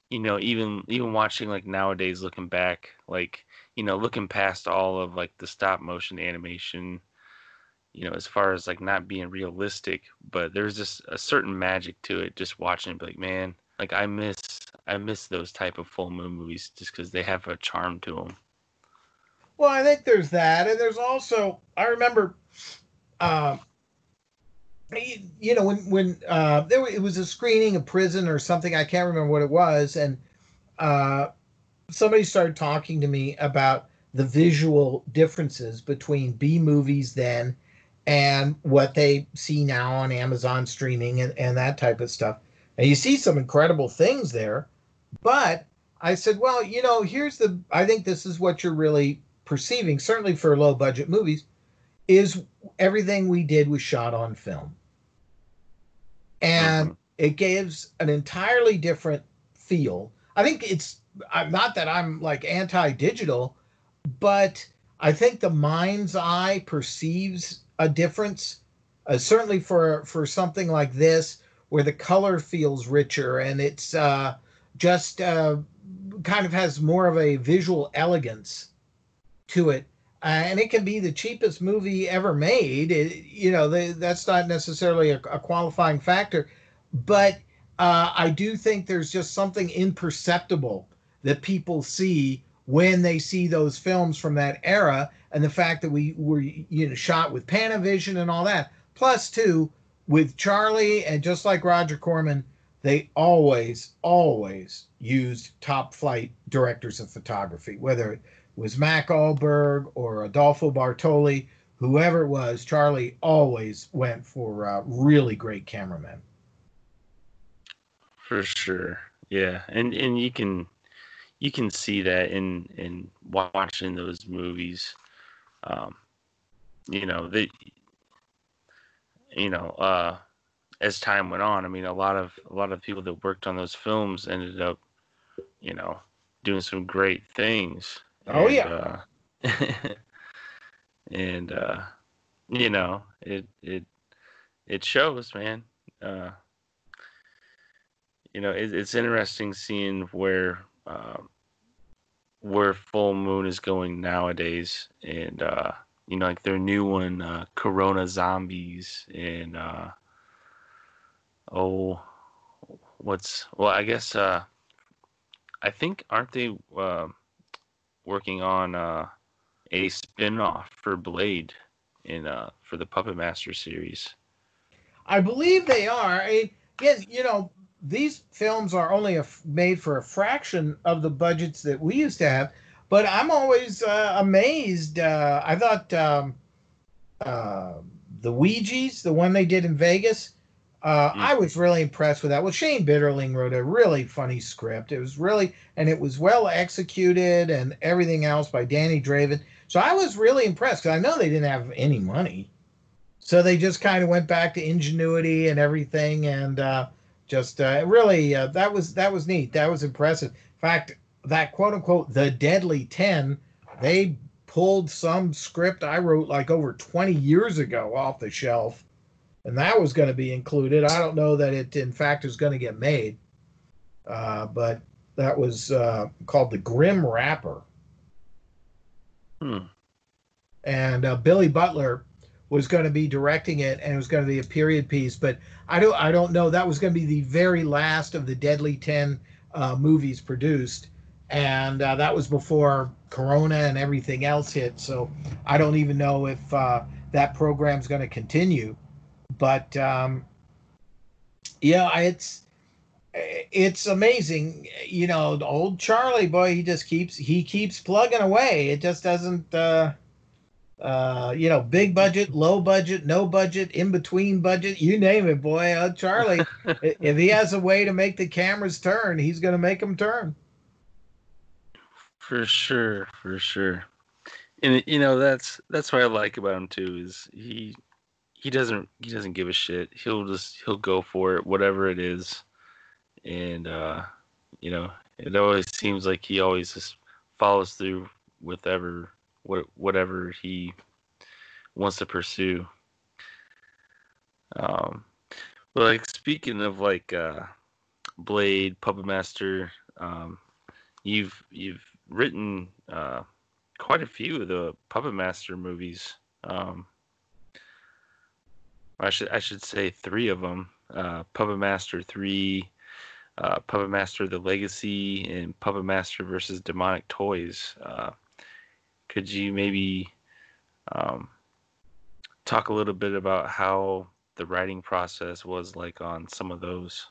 you know even even watching like nowadays looking back like you know looking past all of like the stop motion animation you know as far as like not being realistic but there's just a certain magic to it just watching it like man like i miss i miss those type of full moon movies just because they have a charm to them Well, I think there's that, and there's also I remember, um, you, you know, when when uh, there it was a screening of Prison or something. I can't remember what it was, and uh, somebody started talking to me about the visual differences between B movies then and what they see now on Amazon streaming and, and that type of stuff. And you see some incredible things there, but I said, well, you know, here's the. I think this is what you're really perceiving, certainly for low budget movies, is everything we did was shot on film. And Mhm. it gives an entirely different feel. I think it's I'm not that I'm like anti digital, but I think the mind's eye perceives a difference. Uh, certainly for for something like this, where the color feels richer and it's uh, just uh, kind of has more of a visual elegance to it. Uh, and it can be the cheapest movie ever made. It, you know, that's not necessarily a, a qualifying factor, but uh, I do think there's just something imperceptible that people see when they see those films from that era, and the fact that we were you know shot with Panavision and all that. Plus, too, with Charlie and just like Roger Corman, they always, always used top flight directors of photography, whether it was Mac Ahlberg or Adolfo Bartoli, whoever it was, Charlie always went for uh, really great cameramen. For sure. Yeah. And and you can you can see that in in watching those movies. Um you know, they you know, uh as time went on, I mean a lot of a lot of people that worked on those films ended up, you know, doing some great things. Oh, And, yeah. Uh, and uh you know, it it it shows, man. Uh you know, it, it's interesting seeing where um, where Full Moon is going nowadays, and uh, you know, like their new one, uh, Corona Zombies, and uh, oh, what's well, I guess uh, I think aren't they uh, working on uh, a spin-off for Blade in uh, for the Puppet Master series? I believe they are. I, again, you know, these films are only a f made for a fraction of the budgets that we used to have. But I'm always uh, amazed. Uh, I thought um, uh, the Weedjies, the one they did in Vegas, uh, Mm. I was really impressed with that. Well, Shane Bitterling wrote a really funny script. It was really, and it was well executed and everything else by Danny Draven. So I was really impressed because I know they didn't have any money. So they just kind of went back to ingenuity and everything, and uh, just uh, really uh, that was that was neat. That was impressive. In fact, that quote unquote the Deadly Ten, they pulled some script I wrote like over twenty years ago off the shelf, and that was going to be included. I don't know that it in fact is going to get made, uh, but that was uh, called the Grim Rapper Hmm. and uh, Billy Butler was going to be directing it, and it was going to be a period piece. But I don't, I don't know. That was going to be the very last of the Deadly Ten uh, movies produced, and uh, that was before Corona and everything else hit. So I don't even know if uh, that program's going to continue. But um, yeah, it's it's amazing. You know, old Charlie boy, he just keeps he keeps plugging away. It just doesn't. Uh, you know, big budget, low budget, no budget, in between budget, you name it, boy. Uh, Charlie, if he has a way to make the cameras turn, he's going to make them turn. For sure, for sure. And you know that's that's what I like about him too is he he doesn't he doesn't give a shit. He'll just he'll go for it, whatever it is, and uh, you know it always seems like he always just follows through with ever what whatever he wants to pursue. Um, but like speaking of like uh, Blade, Puppet Master, um, you've you've written uh, quite a few of the Puppet Master movies. Um, I should I should say three of them: uh, Puppet Master three, uh, Puppet Master: The Legacy, and Puppet Master versus Demonic Toys. Could you maybe um, talk a little bit about how the writing process was like on some of those?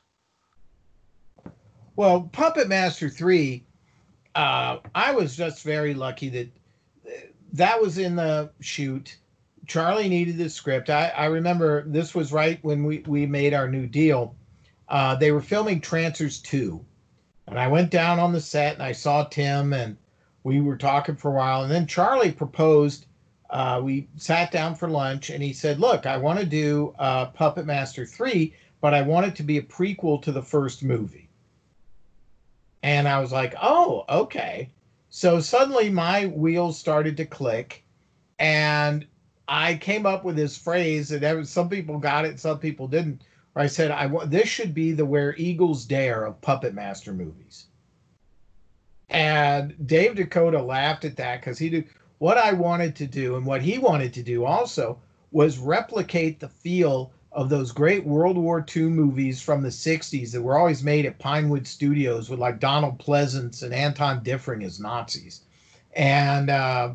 Well, Puppet Master 3, uh, I was just very lucky that that was in the shoot. Charlie needed the script. I, I remember this was right when we, we made our new deal. Uh, they were filming Trancers 2. And I went down on the set and I saw Tim and we were talking for a while. And then Charlie proposed. Uh, we sat down for lunch and he said, Look, I want to do uh, Puppet Master 3, but I want it to be a prequel to the first movie. And I was like, Oh, okay. So suddenly my wheels started to click. And I came up with this phrase, and some people got it, some people didn't. Where I said, "I want this should be the Where Eagles Dare of Puppet Master movies." And Dave DeCoteau laughed at that because he did what I wanted to do, and what he wanted to do also was replicate the feel of those great World War II movies from the 60s that were always made at Pinewood Studios with like Donald Pleasence and Anton Diffring as Nazis. And uh,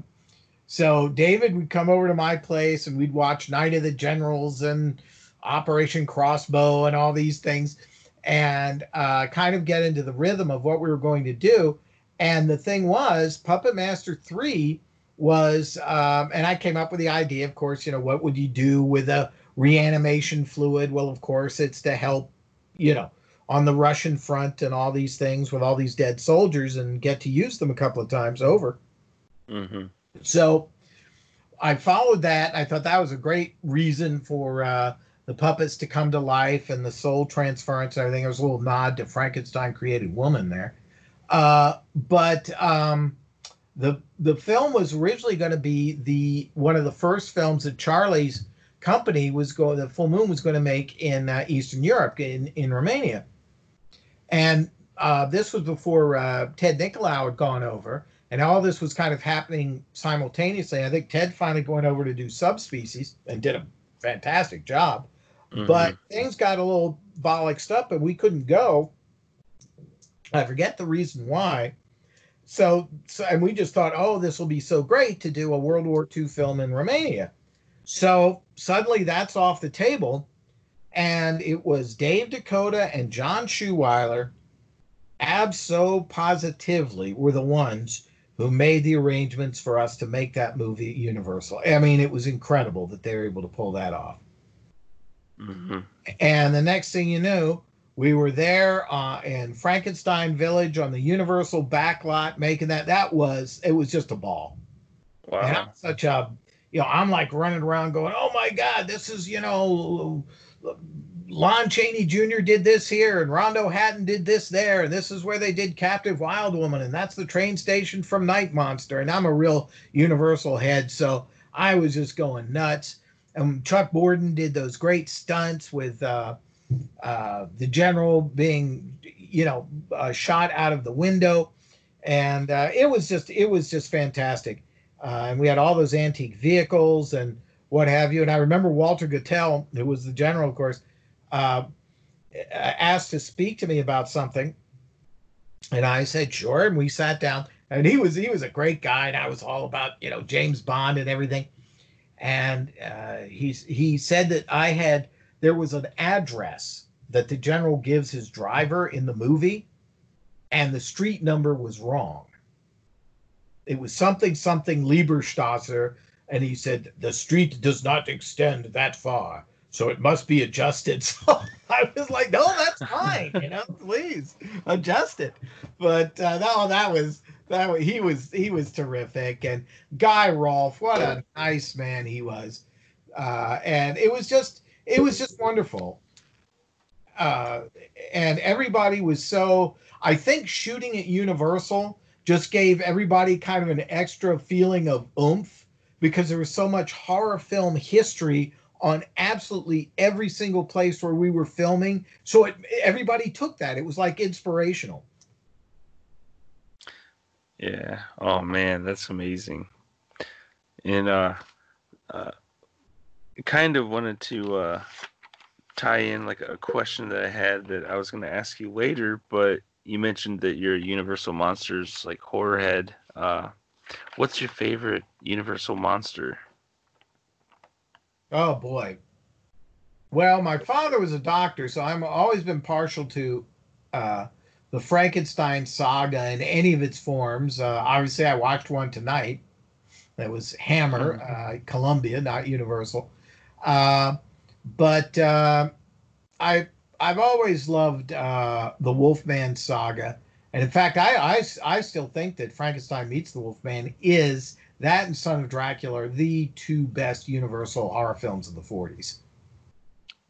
so David would come over to my place and we'd watch Night of the Generals and Operation Crossbow and all these things and uh, kind of get into the rhythm of what we were going to do. And the thing was, Puppet Master 3 was, um, and I came up with the idea, of course, you know, what would you do with a reanimation fluid? Well, of course, it's to help, you know, on the Russian front and all these things with all these dead soldiers and get to use them a couple of times over. Mm-hmm. So I followed that. I thought that was a great reason for uh, the puppets to come to life and the soul transference and everything. It was a little nod to Frankenstein created woman there. Uh, but um, the the film was originally going to be the one of the first films that Charlie's company was going. The Full Moon was going to make in uh, Eastern Europe in in Romania, and uh, this was before uh, Ted Nicolau had gone over, and all this was kind of happening simultaneously. I think Ted finally went over to do subspecies and did a fantastic job. Mm-hmm. But things got a little bollocksed up and we couldn't go. I forget the reason why. So, so and we just thought, oh, this will be so great to do a World War II film in Romania. So suddenly that's off the table. And it was Dave DeCoteau and John Schouweiler abso positively were the ones who made the arrangements for us to make that movie at universal. I mean, it was incredible that they were able to pull that off. Mm-hmm. And the next thing you knew, we were there uh, in Frankenstein Village on the Universal backlot making that. That was it was just a ball. Wow! And I'm such a you know I'm like running around going, oh my god, this is you know Lon Chaney Jr. did this here, and Rondo Hatton did this there, and this is where they did Captive Wild Woman, and that's the train station from Night Monster. And I'm a real Universal head, so I was just going nuts. And Chuck Borden did those great stunts with uh, uh, the general being, you know, uh, shot out of the window, and uh, it was just it was just fantastic. Uh, and we had all those antique vehicles and what have you. And I remember Walter Gotell, who was the general, of course uh, asked to speak to me about something, and I said sure, and we sat down. And he was he was a great guy, and I was all about you know James Bond and everything. And uh, he he said that I had there was an address that the general gives his driver in the movie, and the street number was wrong. It was something something Lieberstrasse, and he said the street does not extend that far so it must be adjusted. So I was like, no, that's fine, you know, please adjust it. But uh, no, that was that was, he was he was terrific, and Guy Rolfe, what a nice man he was. uh, and it was just it was just wonderful. Uh, and everybody was so. I think shooting at Universal just gave everybody kind of an extra feeling of oomph because there was so much horror film history on absolutely every single place where we were filming. So it, everybody took that. It was like inspirational. Yeah. Oh man, that's amazing. And uh, uh kind of wanted to uh tie in like a question that I had that I was going to ask you later, but you mentioned that you're a Universal Monsters like horror head. Uh, what's your favorite Universal monster? Oh boy. Well, my father was a doctor, so I'm always been partial to uh, the Frankenstein saga in any of its forms. Uh, obviously, I watched one tonight. That was Hammer, mm-hmm. uh, Columbia, not Universal. Uh, but uh, I I've always loved uh, the Wolfman saga, and in fact, I, I I still think that Frankenstein meets the Wolfman is that and Son of Dracula are the two best Universal horror films of the 40s.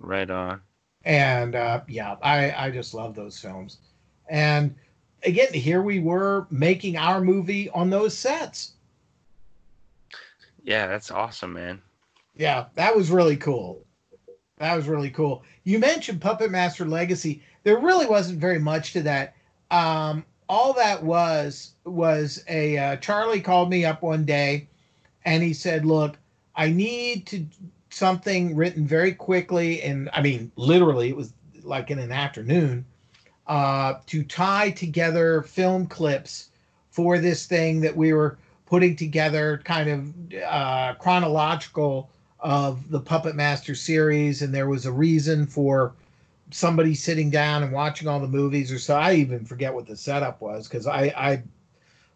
Right on. And uh, yeah, I I just love those films. And again, here we were making our movie on those sets. Yeah, that's awesome, man. Yeah, that was really cool. That was really cool. You mentioned Puppet Master Legacy. There really wasn't very much to that. Um, all that was was a uh, Charlie called me up one day, and he said, "Look, I need to something written very quickly, and I mean literally, it was like in an afternoon, uh, to tie together film clips for this thing that we were putting together, kind of uh, chronological." Of the Puppet Master series, and there was a reason for somebody sitting down and watching all the movies or so. I even forget what the setup was because I, I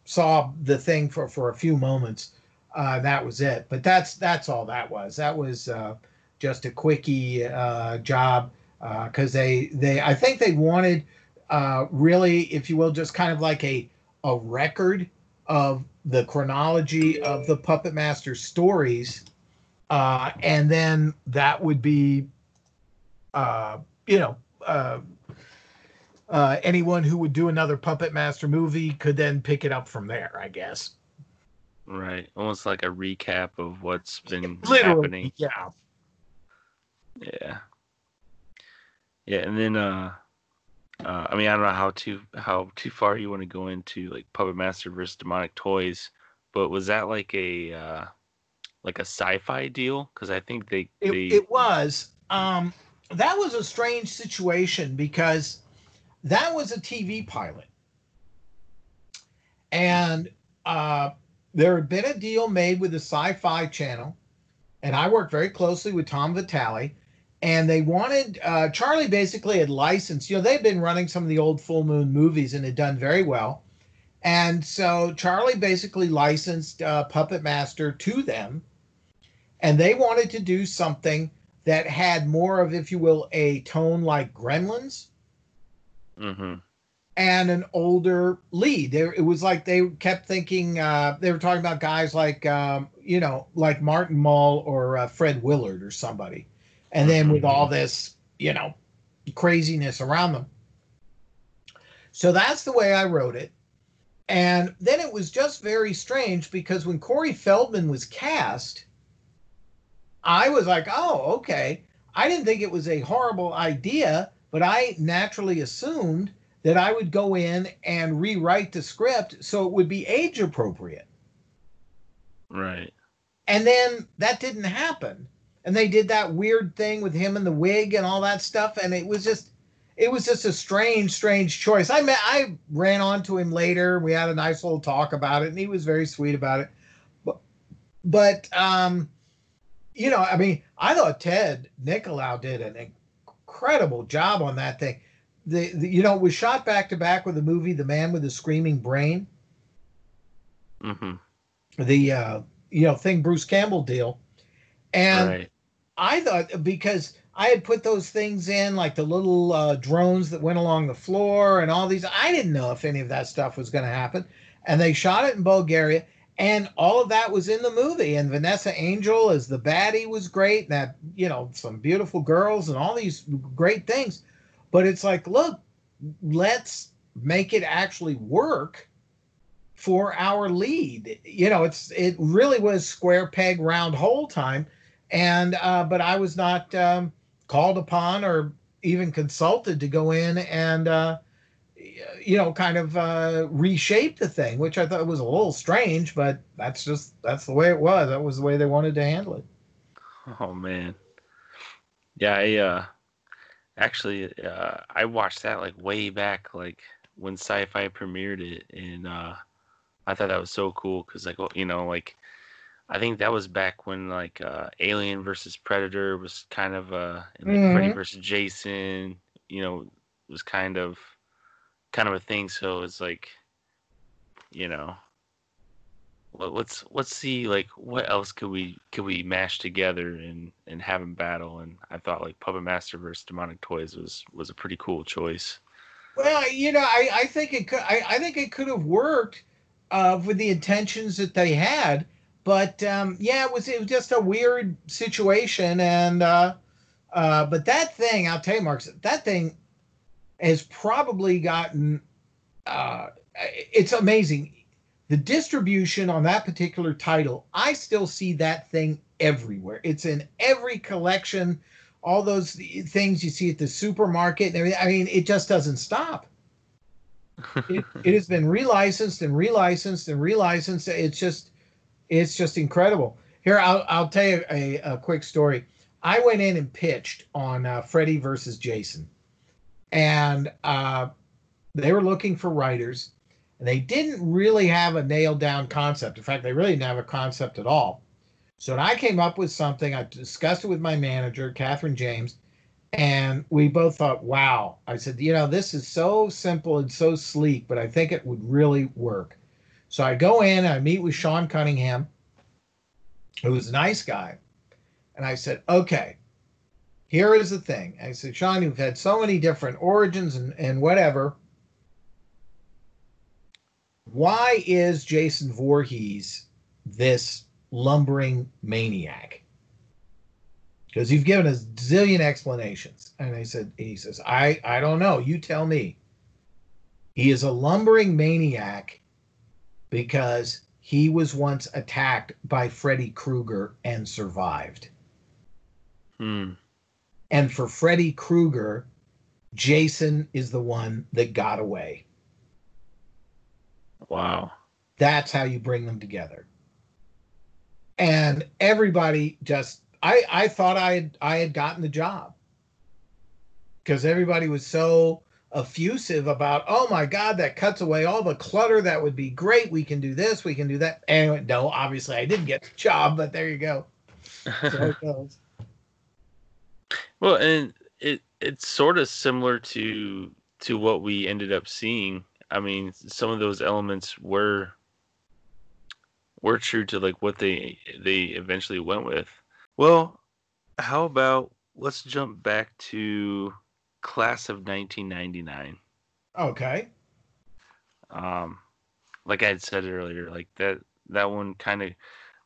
saw the thing for, for a few moments. Uh, that was it. But that's that's all that was. That was uh, just a quickie uh, job because uh, they they I think they wanted uh, really, if you will, just kind of like a a record of the chronology of the Puppet Master stories uh, and then that would be, uh, you know, uh, uh, anyone who would do another Puppet Master movie could then pick it up from there, I guess. Right, almost like a recap of what's been Literally, happening. Yeah. Yeah. Yeah, and then uh, uh, I mean, I don't know how too how too far you want to go into like Puppet Master versus Demonic Toys, but was that like a uh, like a sci-fi deal? Because I think they, it, they... it was. Um, that was a strange situation because that was a TV pilot, and uh, there had been a deal made with the Sci-Fi Channel, and I worked very closely with Tom Vitale. And they wanted uh, Charlie basically had licensed. You know, they'd been running some of the old Full Moon movies and had done very well. And so Charlie basically licensed uh, Puppet Master to them and they wanted to do something that had more of, if you will, a tone like Gremlins, mm-hmm. and an older lead. There, it was like they kept thinking uh, they were talking about guys like um, you know, like Martin Mull or uh, Fred Willard or somebody, and then mm-hmm. with all this, you know, craziness around them. So that's the way I wrote it. And then it was just very strange because when Corey Feldman was cast, I was like, oh, okay. I didn't think it was a horrible idea, but I naturally assumed that I would go in and rewrite the script so it would be age appropriate. Right. And then that didn't happen. And they did that weird thing with him and the wig and all that stuff. And it was just, it was just a strange, strange choice. I met, I ran onto him later. We had a nice little talk about it, and he was very sweet about it. But, but um, you know, I mean, I thought Ted Nicolau did an incredible job on that thing. The, the you know, was shot back to back with the movie The Man with the Screaming Brain. Mm-hmm. The uh, you know thing Bruce Campbell deal, and right. I thought because I had put those things in like the little uh, drones that went along the floor and all these. I didn't know if any of that stuff was going to happen, and they shot it in Bulgaria and all of that was in the movie. And Vanessa Angel as the baddie was great. That you know some beautiful girls and all these great things. But it's like, look, let's make it actually work for our lead. You know, it's it really was square peg round hole time, and uh, but I was not um, called upon or even consulted to go in and uh, you know kind of uh, reshape the thing, which I thought was a little strange, but that's just that's the way it was. That was the way they wanted to handle it. Oh man, yeah, I uh, actually uh, I watched that like way back, like when Sci-Fi premiered it, and uh, I thought that was so cool because like you know like I think that was back when like uh, Alien versus Predator was kind of uh, and like Mhm. Freddy versus Jason, you know, was kind of kind of a thing. So it's like, you know, let- let's let's see like what else could we could we mash together and and have them battle. And I thought like Puppet Master versus Demonic Toys was was a pretty cool choice. Well, you know, I, I think it could. I, I think it could have worked uh, with the intentions that they had, but um, yeah, it was it was just a weird situation, and uh, uh, but that thing, I'll tell you, Mark, that thing has probably gotten. Uh, it's amazing the distribution on that particular title. I still see that thing everywhere. It's in every collection all those things you see at the supermarket. I mean, it just doesn't stop. It, it has been relicensed and relicensed and relicensed. It's just, it's just incredible. Here, I'll, I'll tell you a, a quick story. I went in and pitched on uh, Freddy versus Jason, and uh, they were looking for writers, and they didn't really have a nailed down concept. In fact, they really didn't have a concept at all. So I came up with something. I discussed it with my manager, Catherine James, and we both thought, wow. I said, you know, this is so simple and so sleek, but I think it would really work. So I go in, I meet with Sean Cunningham, who was a nice guy. And I said, okay, here is the thing. I said, Sean, you've had so many different origins and, and whatever. Why is Jason Voorhees this lumbering maniac? Because you've given us zillion explanations. And I said, he says, I, I don't know. You tell me. He is a lumbering maniac because he was once attacked by Freddy Krueger and survived. Hmm. And for Freddy Krueger, Jason is the one that got away. Wow. That's how you bring them together. And everybody just I I thought I had I had gotten the job. Because everybody was so effusive about, oh my God, that cuts away all the clutter. That would be great. We can do this, we can do that. Anyway, no, obviously I didn't get the job, but there you go. So it goes. Well, and it it's sort of similar to to what we ended up seeing. I mean, some of those elements were were true to like what they they eventually went with. Well, how about let's jump back to class of 1999. Okay. Um, like I had said earlier, like that that one kind of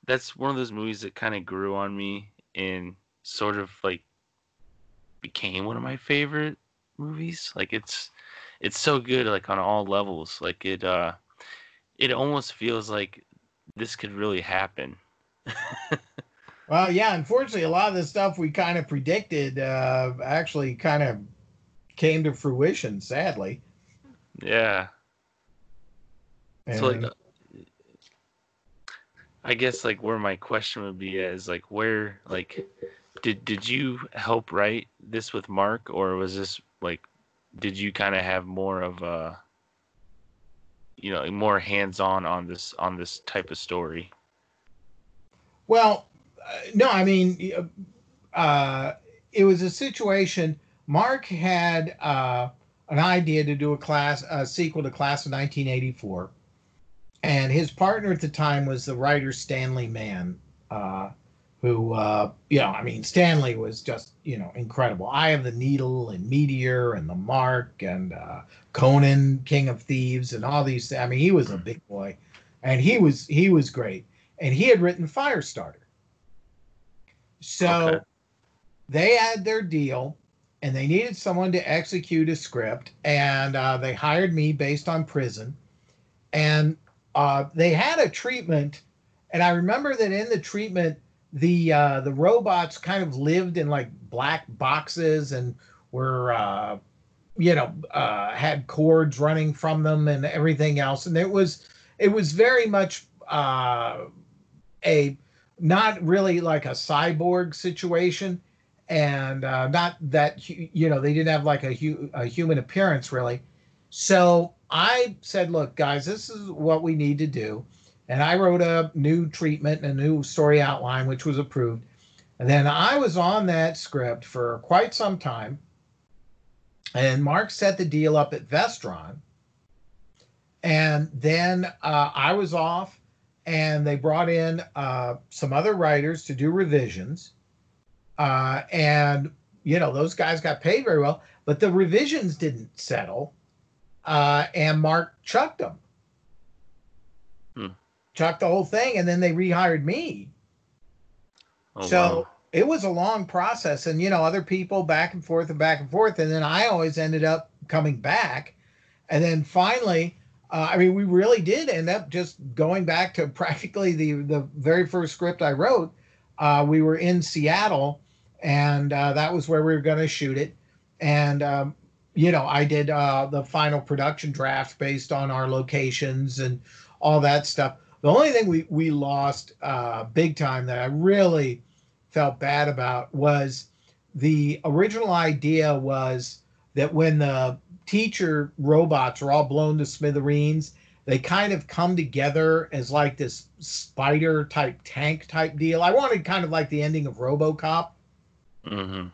that's one of those movies that kind of grew on me and sort of like became one of my favorite movies. Like it's it's so good like on all levels. Like it uh it almost feels like this could really happen. Well, yeah, unfortunately, a lot of the stuff we kind of predicted uh, actually kind of came to fruition, sadly. Yeah. So like uh, I guess like where my question would be is like where like did did you help write this with Mark or was this like did you kind of have more of a you know more hands on on this on this type of story? Well, uh, no, I mean, uh, it was a situation. Mark had uh, an idea to do a class, a sequel to Class of 1984, and his partner at the time was the writer Stanley Mann, uh, who, uh, you know, I mean, Stanley was just, you know, incredible. Eye of the Needle and Meteor and The Mark and uh, Conan, King of Thieves, and all these. I mean, he was a big boy. and he was he was great, and he had written Firestarter. So Okay. they had their deal, and they needed someone to execute a script, and uh, they hired me based on Prison, and uh, they had a treatment, and I remember that in the treatment, the uh, the robots kind of lived in like black boxes and were uh, you know uh, had cords running from them and everything else, and it was it was very much uh, a not really like a cyborg situation and uh, not that you know they didn't have like a, hu- a human appearance really. So i said look guys this is what we need to do and i wrote a new treatment and a new story outline which was approved and then i was on that script for quite some time and mark set the deal up at vestron and then uh, i was off and they brought in uh, some other writers to do revisions. Uh, and you know those guys got paid very well, but the revisions didn't settle, uh, and Mark chucked them. Hmm. Chucked the whole thing, and then they rehired me. Oh, so wow. it was a long process, and you know other people back and forth and back and forth, and then I always ended up coming back, and then finally uh, I mean, we really did end up just going back to practically the the very first script I wrote. Uh, we were in Seattle, and uh, that was where we were going to shoot it. And um, you know, I did uh, the final production draft based on our locations and all that stuff. The only thing we we lost uh, big time that I really felt bad about was the original idea was that when the teacher robots are all blown to smithereens. They kind of come together as like this spider type tank type deal. I wanted kind of like the ending of Robocop hmm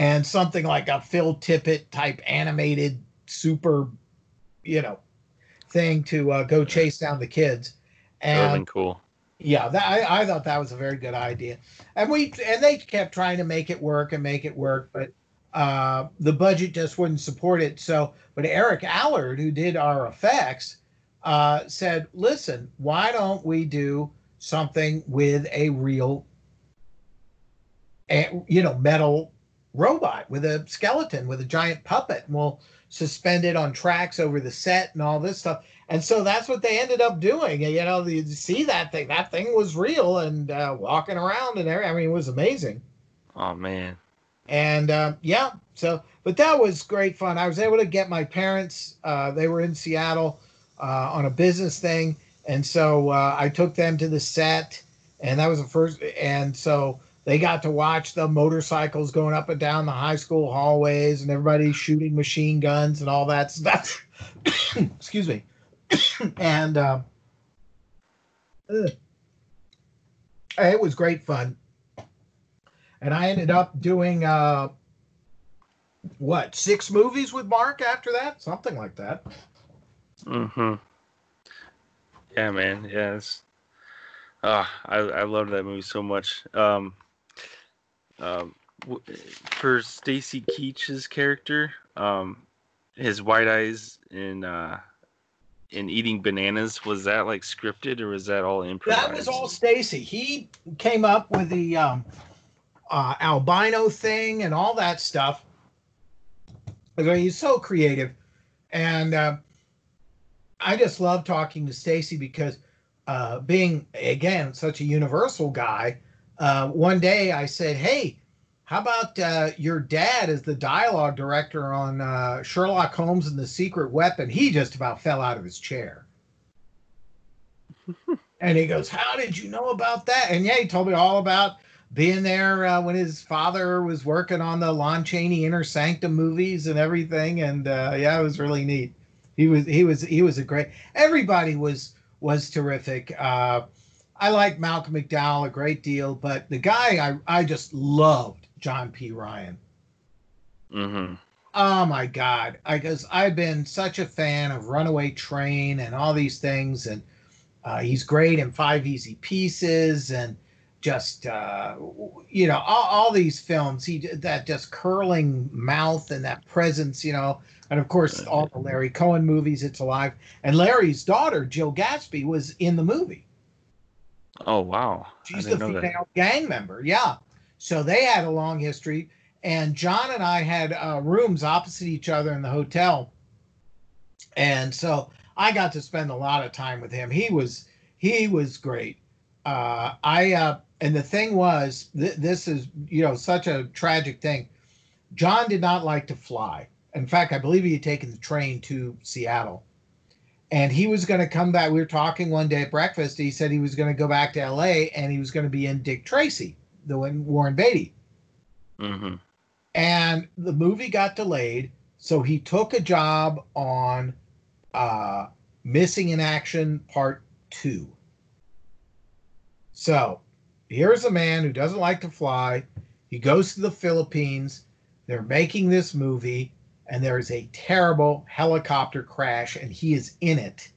and something like a Phil Tippett type animated super, you know, thing to uh, go chase down the kids. And cool. yeah, that, I, I thought that was a very good idea. And we and they kept trying to make it work and make it work, but uh, the budget just wouldn't support it. So, but Eric Allard, who did our effects, uh, said, "Listen, why don't we do something with a real, a, you know, metal robot with a skeleton with a giant puppet, and we'll suspend it on tracks over the set and all this stuff." And so that's what they ended up doing. You know, you see that thing. That thing was real and uh, walking around and everything. I mean, it was amazing Oh man. and uh, yeah so but that was great fun i was able to get my parents uh, they were in seattle uh, on a business thing and so uh, i took them to the set and that was the first and so they got to watch the motorcycles going up and down the high school hallways and everybody shooting machine guns and all that stuff excuse me and uh, it was great fun and I ended up doing uh, what six movies with Mark after that, something like that. hmm Yeah, man. It's. Uh, I I love that movie so much. Um, um, for Stacy Keach's character, um, his white eyes in uh, in eating bananas was that like scripted or was that all improvised? That was all Stacy. He came up with the um, uh, albino thing and all that stuff. I mean, He's so creative, and uh, I just love talking to Stacy because uh, being again such a universal guy. Uh, one day I said, "Hey, how about uh, your dad as the dialogue director on uh, Sherlock Holmes and the Secret Weapon?" He just about fell out of his chair. And he goes, How did you know about that? And yeah, he told me all about being there uh, when his father was working on the Lon Chaney Inner Sanctum movies and everything. And uh, yeah, it was really neat. He was he was he was a great. Everybody was was terrific. Uh, I like Malcolm McDowell a great deal, but the guy I I just loved John P. Ryan. Mm-hmm. Oh my God! I guess I've been such a fan of Runaway Train and all these things, and uh, he's great in Five Easy Pieces and just uh, you know all, all these films. He that just curling mouth and that presence. You know, And of course, all the Larry Cohen movies, It's Alive. And Larry's daughter, Jill Gatsby, was in the movie. Oh wow! She's the female gang member. Yeah. So they had a long history. And John and I had uh, rooms opposite each other in the hotel. And so I got to spend a lot of time with him. He was he was great. Uh, I uh, and the thing was, th- this is you know such a tragic thing. John did not like to fly. In fact, I believe he had taken the train to Seattle, and he was going to come back. We were talking one day at breakfast. He said he was going to go back to L.A. and he was going to be in Dick Tracy, the one Warren Beatty. Mm-hmm. And the movie got delayed, so he took a job on uh, Missing in Action Part Two. So here's a man who doesn't like to fly. He goes to the Philippines. They're making this movie, and there is a terrible helicopter crash, and he is in it.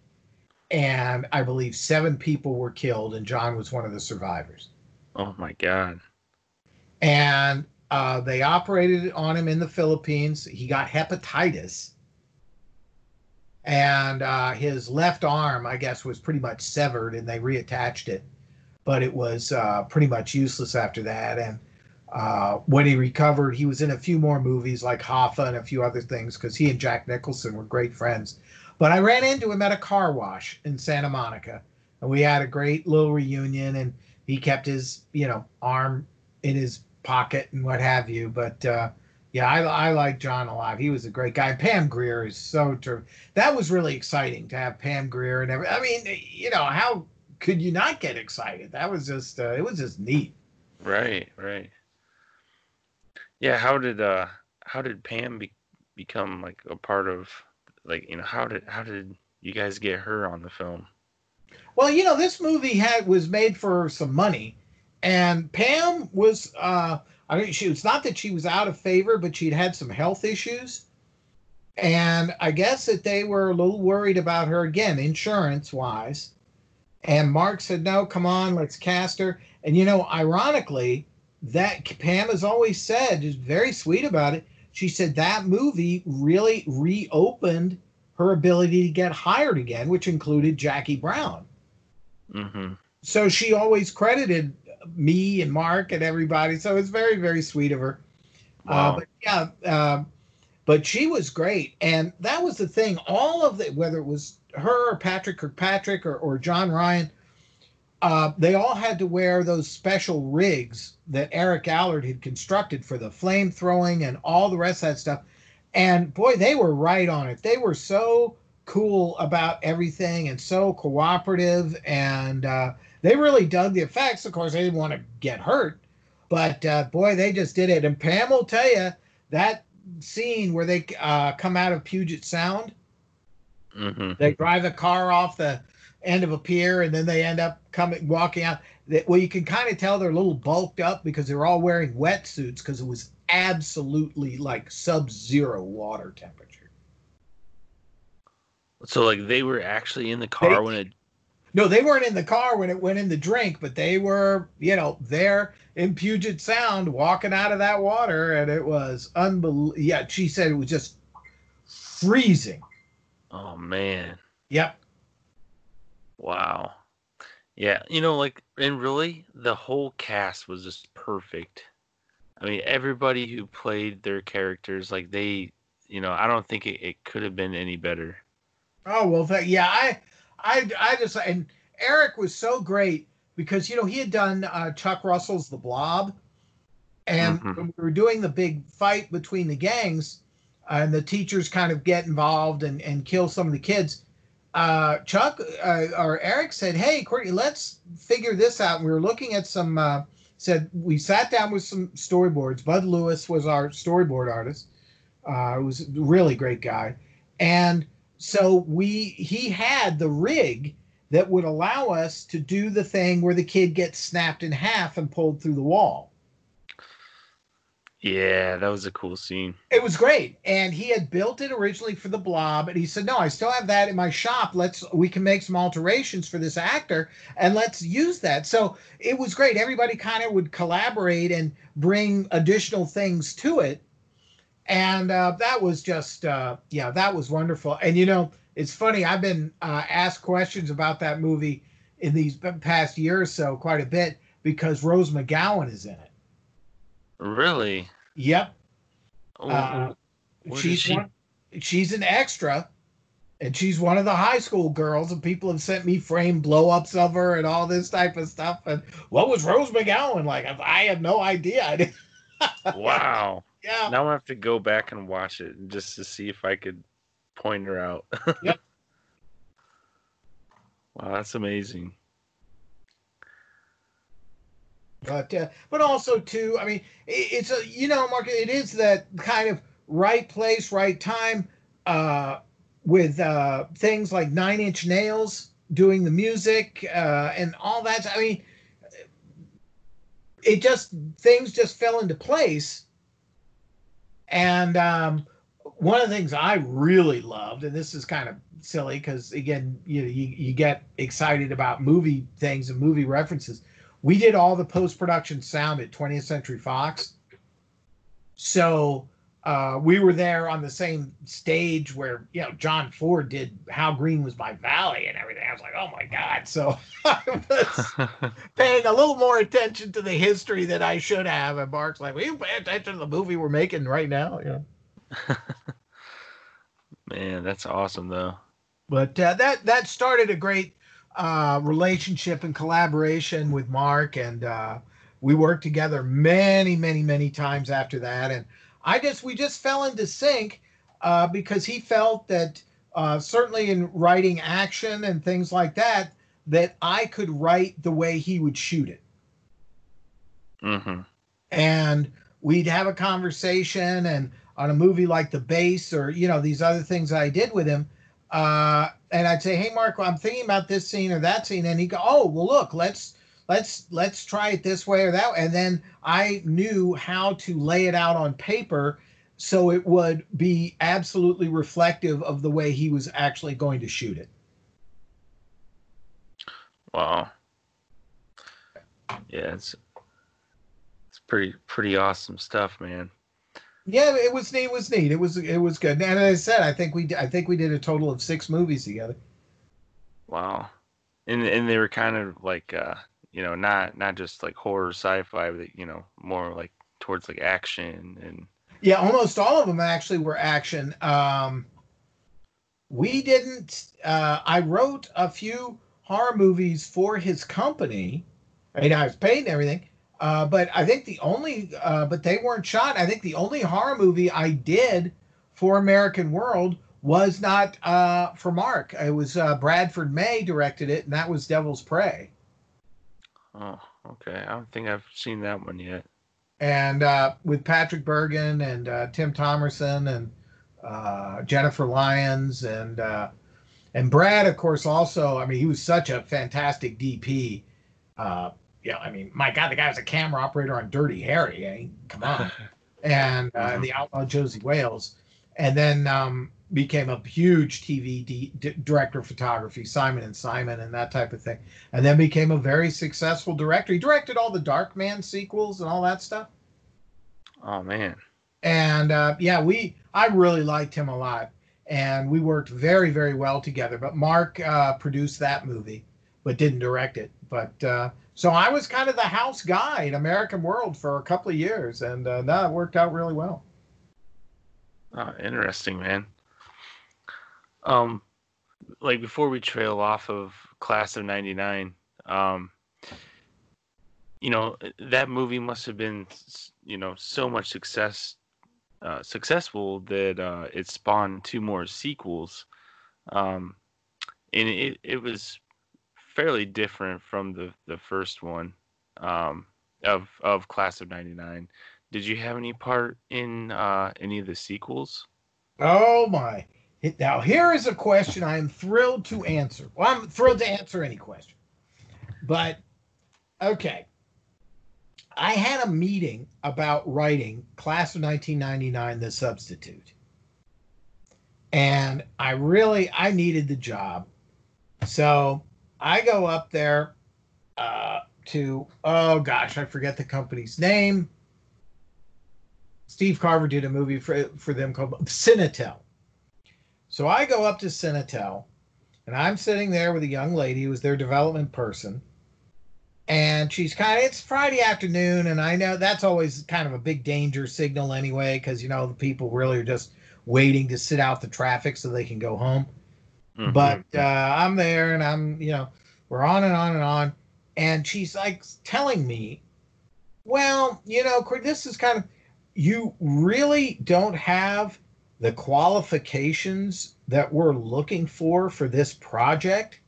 And I believe seven people were killed, and John was one of the survivors. Oh my god! And uh, they operated on him in the Philippines. He got hepatitis, and uh, his left arm, I guess, was pretty much severed, and they reattached it but it was uh, pretty much useless after that. And uh, when he recovered, he was in a few more movies like Hoffa and a few other things because he and Jack Nicholson were great friends. But I ran into him at a car wash in Santa Monica, and we had a great little reunion. And he kept his, you know, arm in his pocket and what have you. But uh, yeah, I, I like John a lot. He was a great guy. Pam Grier is so ter- that was really exciting to have Pam Grier and every. I mean, you know how could you not get excited? That was just uh, it was just neat. Right, right. Yeah, how did uh how did Pam be, become like a part of like you know how did how did you guys get her on the film? Well, you know this movie had was made for some money, and Pam was uh I mean she it's not that she was out of favor, but she'd had some health issues. And I guess that they were a little worried about her again, insurance wise and Mark said, no, come on, let's cast her. And, you know, ironically, that Pam has always said, is very sweet about it. She said that movie really reopened her ability to get hired again, which included Jackie Brown. Mm-hmm. So she always credited me and Mark and everybody. So it's very, very sweet of her. Uh, wow. Uh, but yeah, uh, but she was great. And that was the thing. All of the, whether it was her or Patrick Kirkpatrick or, or John Ryan, uh, they all had to wear those special rigs that Eric Allard had constructed for the flame throwing and all the rest of that stuff. And boy, they were right on it. They were so cool about everything and so cooperative. And uh, they really dug the effects. Of course, they didn't want to get hurt, but uh, boy, they just did it. And Pam will tell you that scene where they uh, come out of Puget Sound Mm-hmm. They drive a car off the end of a pier and then they end up coming walking out. Well, you can kind of tell they're a little bulked up because they're all wearing wetsuits because it was absolutely like sub-zero water temperature. So like they were actually in the car they, when it No, they weren't in the car when it went in the drink, but they were, you know, there in Puget Sound walking out of that water and it was unbelievable. Yeah, she said it was just freezing. Oh man. Yep. Wow. Yeah, you know, like, and really, the whole cast was just perfect. I mean, everybody who played their characters, like they, you know, I don't think it, it could have been any better. Oh well, th- yeah, I, I, I just and Eric was so great because you know he had done uh, Chuck Russell's The Blob, and mm-hmm. when we were doing the big fight between the gangs, and the teachers kind of get involved and, and kill some of the kids. Uh, Chuck uh, or Eric said, "Hey, Courtney, let's figure this out." And we were looking at some. Uh, said we sat down with some storyboards. Bud Lewis was our storyboard artist. Uh, was a really great guy, and so we he had the rig that would allow us to do the thing where the kid gets snapped in half and pulled through the wall. Yeah, that was a cool scene. It was great. And he had built it originally for the blob. And he said, No, I still have that in my shop. Let's we can make some alterations for this actor and let's use that. So it was great. Everybody kind of would collaborate and bring additional things to it. And uh, that was just uh, yeah, that was wonderful. And you know, it's funny. I've been uh, asked questions about that movie in these past year or so quite a bit because Rose McGowan is in it. Really? Yep. Oh, Uh, she's she? one, she's an extra, and she's one of the high school girls. And people have sent me frame blow-ups of her and all this type of stuff. And what was Rose McGowan like? I, I had no idea. Wow. Yeah. Now I have to go back and watch it just to see if I could point her out. Yep. Wow, that's amazing. but uh, but also too i mean it, it's a you know mark it is that kind of right place right time uh with uh things like nine inch nails doing the music uh and all that i mean it just things just fell into place and um one of the things i really loved and this is kind of silly because again you know you, you get excited about movie things and movie references we did all the post production sound at 20th Century Fox. So uh, we were there on the same stage where you know John Ford did "How Green Was My Valley" and everything. I was like, oh my god! So I was paying a little more attention to the history than I should have. And Mark's like, "Will you pay attention to the movie we're making right now?" You know. Man, that's awesome though. But uh, that that started a great uh, relationship and collaboration with Mark, and uh, we worked together many, many, many times after that. And I just we just fell into sync uh, because he felt that uh, certainly in writing action and things like that, that I could write the way he would shoot it. Hmm and we'd have a conversation and on a movie like the base or you know these other things i did with him uh, and i'd say hey mark i'm thinking about this scene or that scene and he'd go oh well look let's let's let's try it this way or that way. and then i knew how to lay it out on paper so it would be absolutely reflective of the way he was actually going to shoot it Wow. Yeah, it's it's pretty pretty awesome stuff, man. yeah it was neat it was neat it was it was good and as i said i think we i think we did a total of six movies together Wow. And and they were kind of like uh, you know, not not just like horror sci-fi, but you know, more like towards like action and Yeah, almost all of them actually were action. Um, we didn't. Uh, I wrote a few horror movies for his company. Right, I was paid and everything. Uh, but I think the only, uh, but they weren't shot. I think the only horror movie I did for American World was not uh, for Mark. It was uh, Bradford May directed it, and that was Devil's Prey. Oh, okay. I don't think I've seen that one yet. and uh, with Patrick Bergin and uh, Tim Thomerson and uh, Jennifer Lyons and uh, and Brad, of course, also. I mean, he was such a fantastic DP. Uh, yeah, I mean, my God, the guy was a camera operator on Dirty Harry. Mean, come on, and uh, Mhm. the Outlaw Josie Wales, and then um, became a huge TV D- d- director of photography, Simon and Simon, and that type of thing. And then became a very successful director. He directed all the Darkman sequels and all that stuff Oh man. and uh, yeah, we I really liked him a lot, and we worked very very well together. But Mark uh, produced that movie, but didn't direct it. But uh, so I was kind of the house guy in American World for a couple of years, and uh, that worked out really well. Oh, interesting, man. Um, like before we trail off of Class of '99, um, you know that movie must have been, you know, so much success, uh, successful that uh, it spawned two more sequels. Um, and it it was fairly different from the the first one, um, of of Class of '99. Did you have any part in uh, any of the sequels? Oh my! Now here is a question I am thrilled to answer. Well, I'm thrilled to answer any question, but okay. I had a meeting about writing Class of 1999: The Substitute, and I really I needed the job, so I go up there uh, to oh gosh I forget the company's name. Steve Carver did a movie for for them called Cinetel. So I go up to Cinetel, and I'm sitting there with a young lady who was their development person, and she's kind of it's Friday afternoon, and I know that's always kind of a big danger signal anyway, because you know the people really are just waiting to sit out the traffic so they can go home. Mhm. But uh, I'm there, and I'm you know we're on and on and on, and she's like telling me, well, you know, this is kind of you really don't have the qualifications that we're looking for for this project.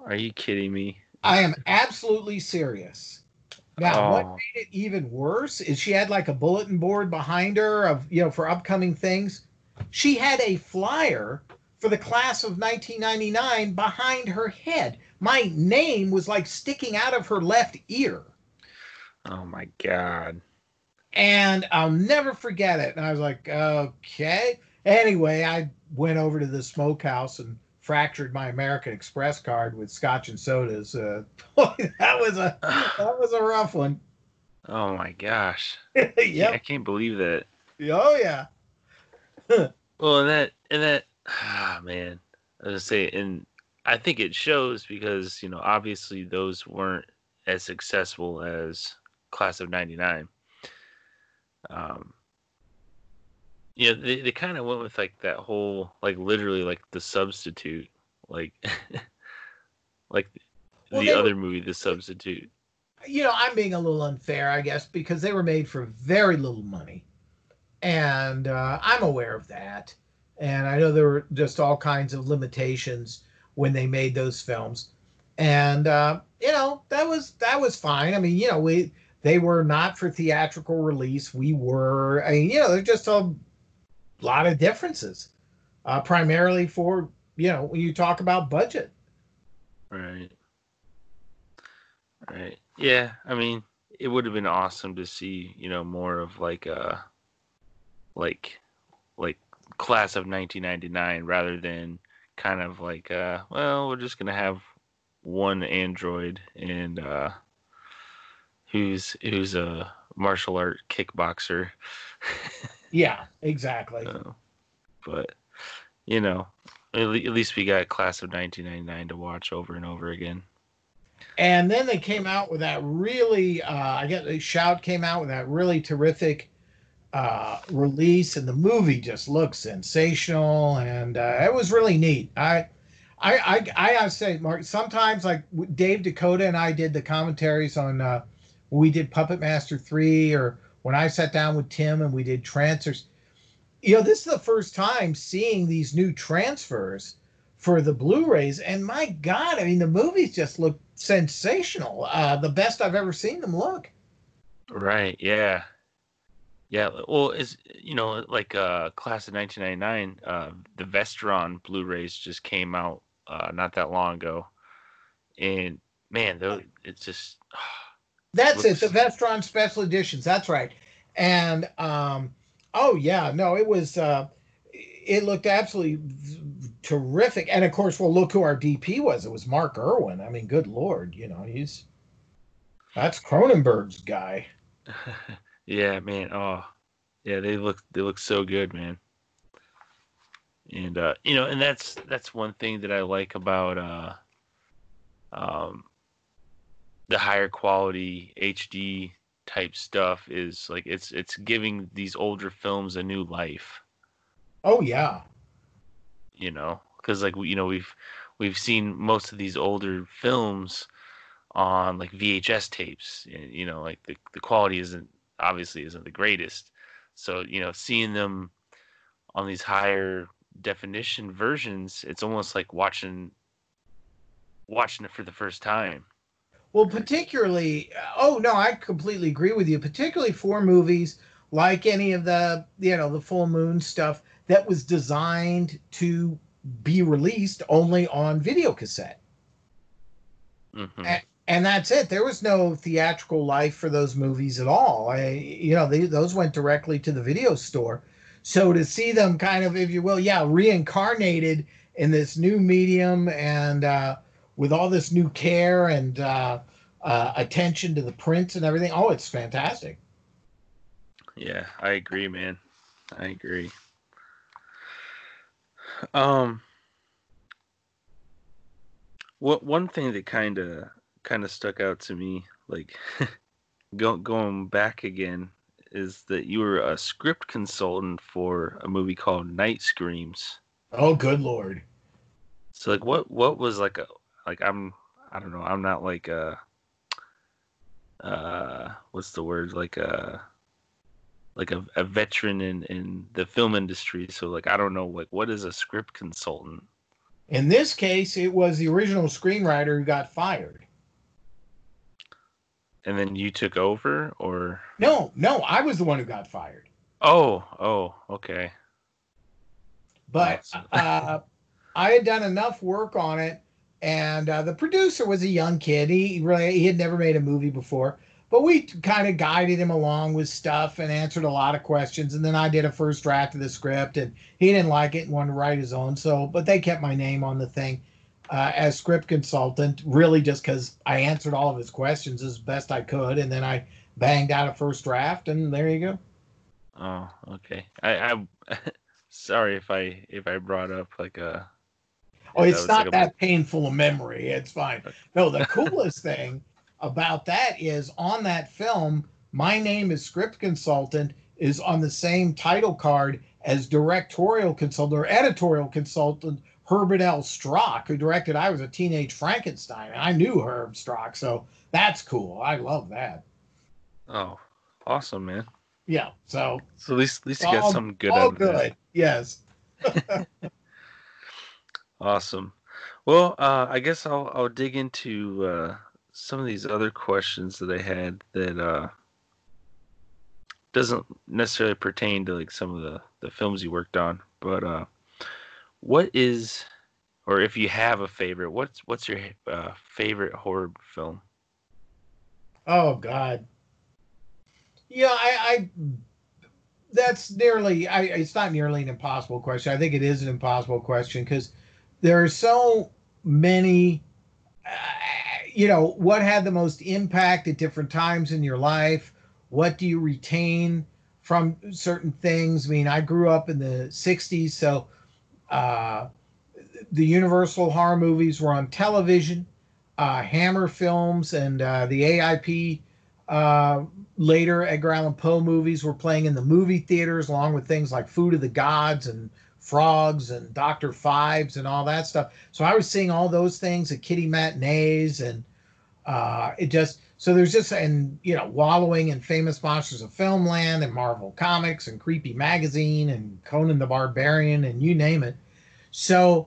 are you kidding me? I am absolutely serious. Now, what Oh. made it even worse is she had like a bulletin board behind her of, you know, for upcoming things. She had a flyer for the class of 1999 behind her head. My name was like sticking out of her left ear. Oh my god. And I'll never forget it. And I was like, okay. Anyway, I went over to the smokehouse and fractured my American Express card with scotch and sodas. Uh, that was a that was a rough one. Oh my gosh. Yeah, I can't believe that. Oh yeah. Well, and that and that ah man, I was gonna say, and I think it shows because you know obviously those weren't as successful as Class of '99. Um, yeah, they they kind of went with like that whole like literally like the substitute, like like Well, the they were- other movie, The Substitute. You know, I'm being a little unfair, I guess, because they were made for very little money, and uh, I'm aware of that. And I know there were just all kinds of limitations when they made those films, and uh, you know that was that was fine. I mean, you know, we they were not for theatrical release. We were, I mean, you know, there's just a lot of differences, uh, primarily for you know when you talk about budget. Right. Right. Yeah, I mean, it would have been awesome to see, you know, more of like a like like class of 1999 rather than kind of like uh well, we're just going to have one android and uh who's who's a martial art kickboxer. Yeah, exactly. Uh, but you know, at, le- at least we got class of 1999 to watch over and over again. And then they came out with that really, uh, I guess, shout came out with that really terrific uh, release, and the movie just looks sensational, and uh, it was really neat. I, I, I, I have to say, Mark. Sometimes, like Dave DeCoteau and I did the commentaries on uh, when we did Puppet Master three, or when I sat down with Tim and we did transfers. You know, this is the first time seeing these new transfers for the Blu-rays, and my God, I mean, the movies just look sensational. Uh, the best I've ever seen them look. Right. Yeah. Yeah. Well, is you know like uh class of 1999, uh, the Vestron Blu-rays just came out uh, not that long ago, and man, though it's just That's Looks- it. The Vestron special editions. That's right. And um, oh yeah, no, it was. Uh, it looked absolutely terrific. And of course, well, look who our DP was. It was Mark Irwin. I mean, good lord, you know he's that's Cronenberg's guy. yeah, man. Oh, yeah, they look they look so good, man. And uh, you know, and that's that's one thing that I like about uh, um, the higher quality HD type stuff is like it's it's giving these older films a new life. Oh yeah, you know because like we- you know we've we've seen most of these older films on like vhs tapes you know like the, the quality isn't obviously isn't the greatest. So you know seeing them on these higher definition versions it's almost like watching watching it for the first time Well, particularly, oh no, I completely agree with you. Particularly for movies like any of the, you know, the full moon stuff that was designed to be released only on video cassette. hmm A- And that's it. There was no theatrical life for those movies at all. I, you know, they, those went directly to the video store. So to see them kind of, if you will, yeah, reincarnated in this new medium and uh, with all this new care and uh, uh, attention to the prints and everything, oh, it's fantastic. Yeah, I agree, man. I agree. Um, what one thing that kind of kind of stuck out to me, like go, going back again, is that you were a script consultant for a movie called Night Screams. Oh, good lord! So, like, what what was like a like I'm I don't know I'm not like a uh what's the word like a like a, a veteran in in the film industry so like i don't know like what is a script consultant In this case, it was the original screenwriter who got fired. and then you took over or No, no, I was the one who got fired. oh oh okay But Awesome. uh, I had done enough work on it, and uh, the producer was a young kid. He really he had never made a movie before, but we kind of guided him along with stuff and answered a lot of questions. And then I did a first draft of the script, and he didn't like it and wanted to write his own. So, but they kept my name on the thing uh, as script consultant, really just because I answered all of his questions as best I could, and then I banged out a first draft, and there you go. oh okay i i sorry if i if i brought up like a Oh, it's not like, a- that painful a memory. It's fine. No, the coolest thing about that is on that film, my name as script consultant is on the same title card as directorial consultant or editorial consultant Herbert L. Strock, who directed I Was a Teenage Frankenstein. And I knew Herb Strock, so that's cool. I love that. oh awesome man Yeah, so so at least at least you got something good all out of good. that Yes. Awesome. Well, uh, I guess I'll I'll dig into uh, some of these other questions that I had that uh, doesn't necessarily pertain to like some of the the films you worked on, but uh, what is, or if you have a favorite, what's what's your uh, favorite horror film? Oh God. Yeah, I, I that's nearly I it's not nearly an impossible question. I think it is an impossible question because there are so many uh, you know, what had the most impact at different times in your life? What do you retain from certain things? I mean, I grew up in the 60s, so uh the Universal horror movies were on television uh, Hammer Films and uh, the AIP uh, later Edgar Allan Poe movies were playing in the movie theaters, along with things like Food of the Gods and Frogs and Doctor Phibes and all that stuff. So I was seeing all those things at kitty matinees, and uh, it just so there's just and you know wallowing in famous monsters of filmland and Marvel Comics and Creepy Magazine and Conan the Barbarian and you name it. So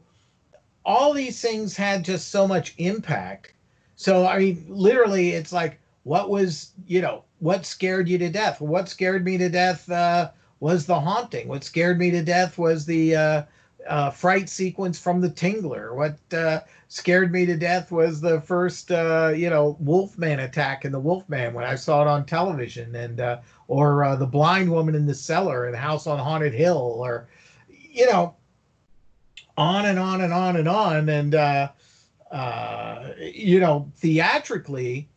all these things had just so much impact. So I mean, literally, it's like, what was you know what scared you to death? What scared me to death uh, was the haunting. What scared me to death was the uh, uh, fright sequence from the Tingler. What uh, scared me to death was the first uh, you know Wolfman attack in the Wolfman when I saw it on television, and uh, or uh, the blind woman in the cellar in House on Haunted Hill, or you know on and on and on and on and uh you know theatrically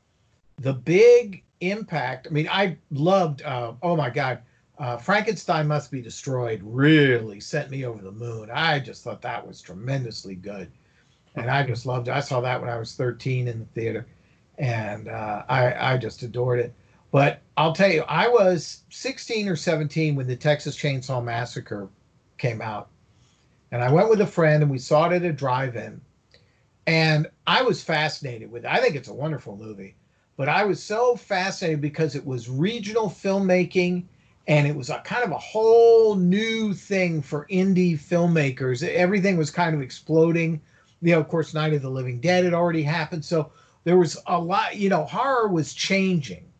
the big impact i mean i loved oh my god uh frankenstein must be destroyed really sent me over the moon i just thought that was tremendously good and i just loved it i saw that when i was 13 in the theater and uh i i just adored it but i'll tell you i was 16 or 17 when the texas chainsaw massacre came out and I went with a friend and we saw it at a drive-in. And I was fascinated with it. I think it's a wonderful movie. But I was so fascinated because it was regional filmmaking and it was a kind of a whole new thing for indie filmmakers. Everything was kind of exploding. You know, of course, Night of the Living Dead had already happened. So there was a lot, you know, horror was changing.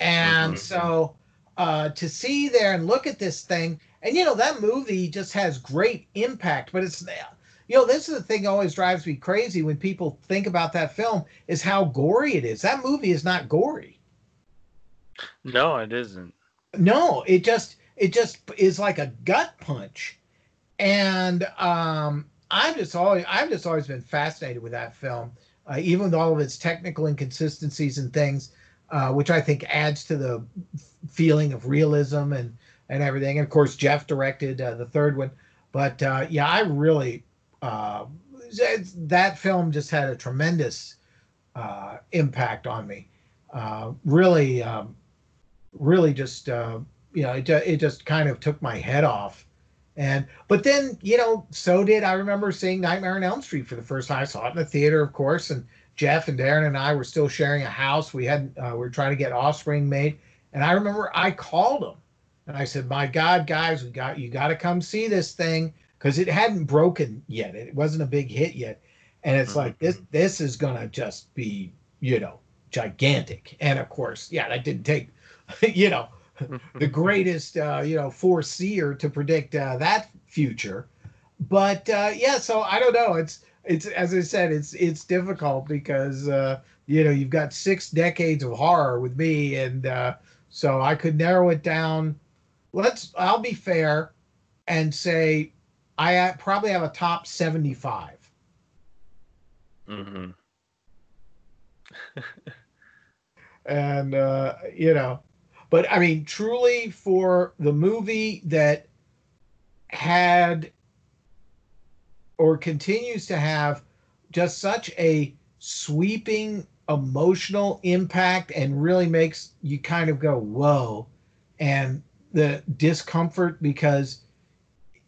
And Mhm. so uh, to see there and look at this thing, and you know that movie just has great impact but it's you know this is the thing that always drives me crazy when people think about that film is how gory it is that movie is not gory No, it isn't. No it just it just is like a gut punch and um i've just always i've just always been fascinated with that film uh, even with all of its technical inconsistencies and things uh, which I think adds to the feeling of realism and and everything. And of course, Jeff directed uh, the third one. But uh, yeah, I really uh, that film just had a tremendous uh, impact on me. Uh, really, um, really just uh, you know, it, it just kind of took my head off. And but then you know, so did I remember seeing Nightmare on Elm Street for the first time. I saw it in the theater, of course, and Jeff and Darin and I were still sharing a house. We had uh, we were trying to get Offspring made, and I remember I called them and I said, "My God, guys, we got you got to come see this thing because it hadn't broken yet. It wasn't a big hit yet, and it's mm-hmm. like this this is gonna just be you know gigantic. And of course, yeah, that didn't take you know the greatest uh, you know foreseer to predict uh, that future. But uh, yeah, so I don't know. It's it's as I said, it's it's difficult because uh, you know you've got six decades of horror with me, and uh, so I could narrow it down. Let's I'll be fair and say I probably have a top seventy-five. Mm-hmm. and uh, you know, but I mean, truly for the movie that had or continues to have just such a sweeping emotional impact and really makes you kind of go whoa and the discomfort because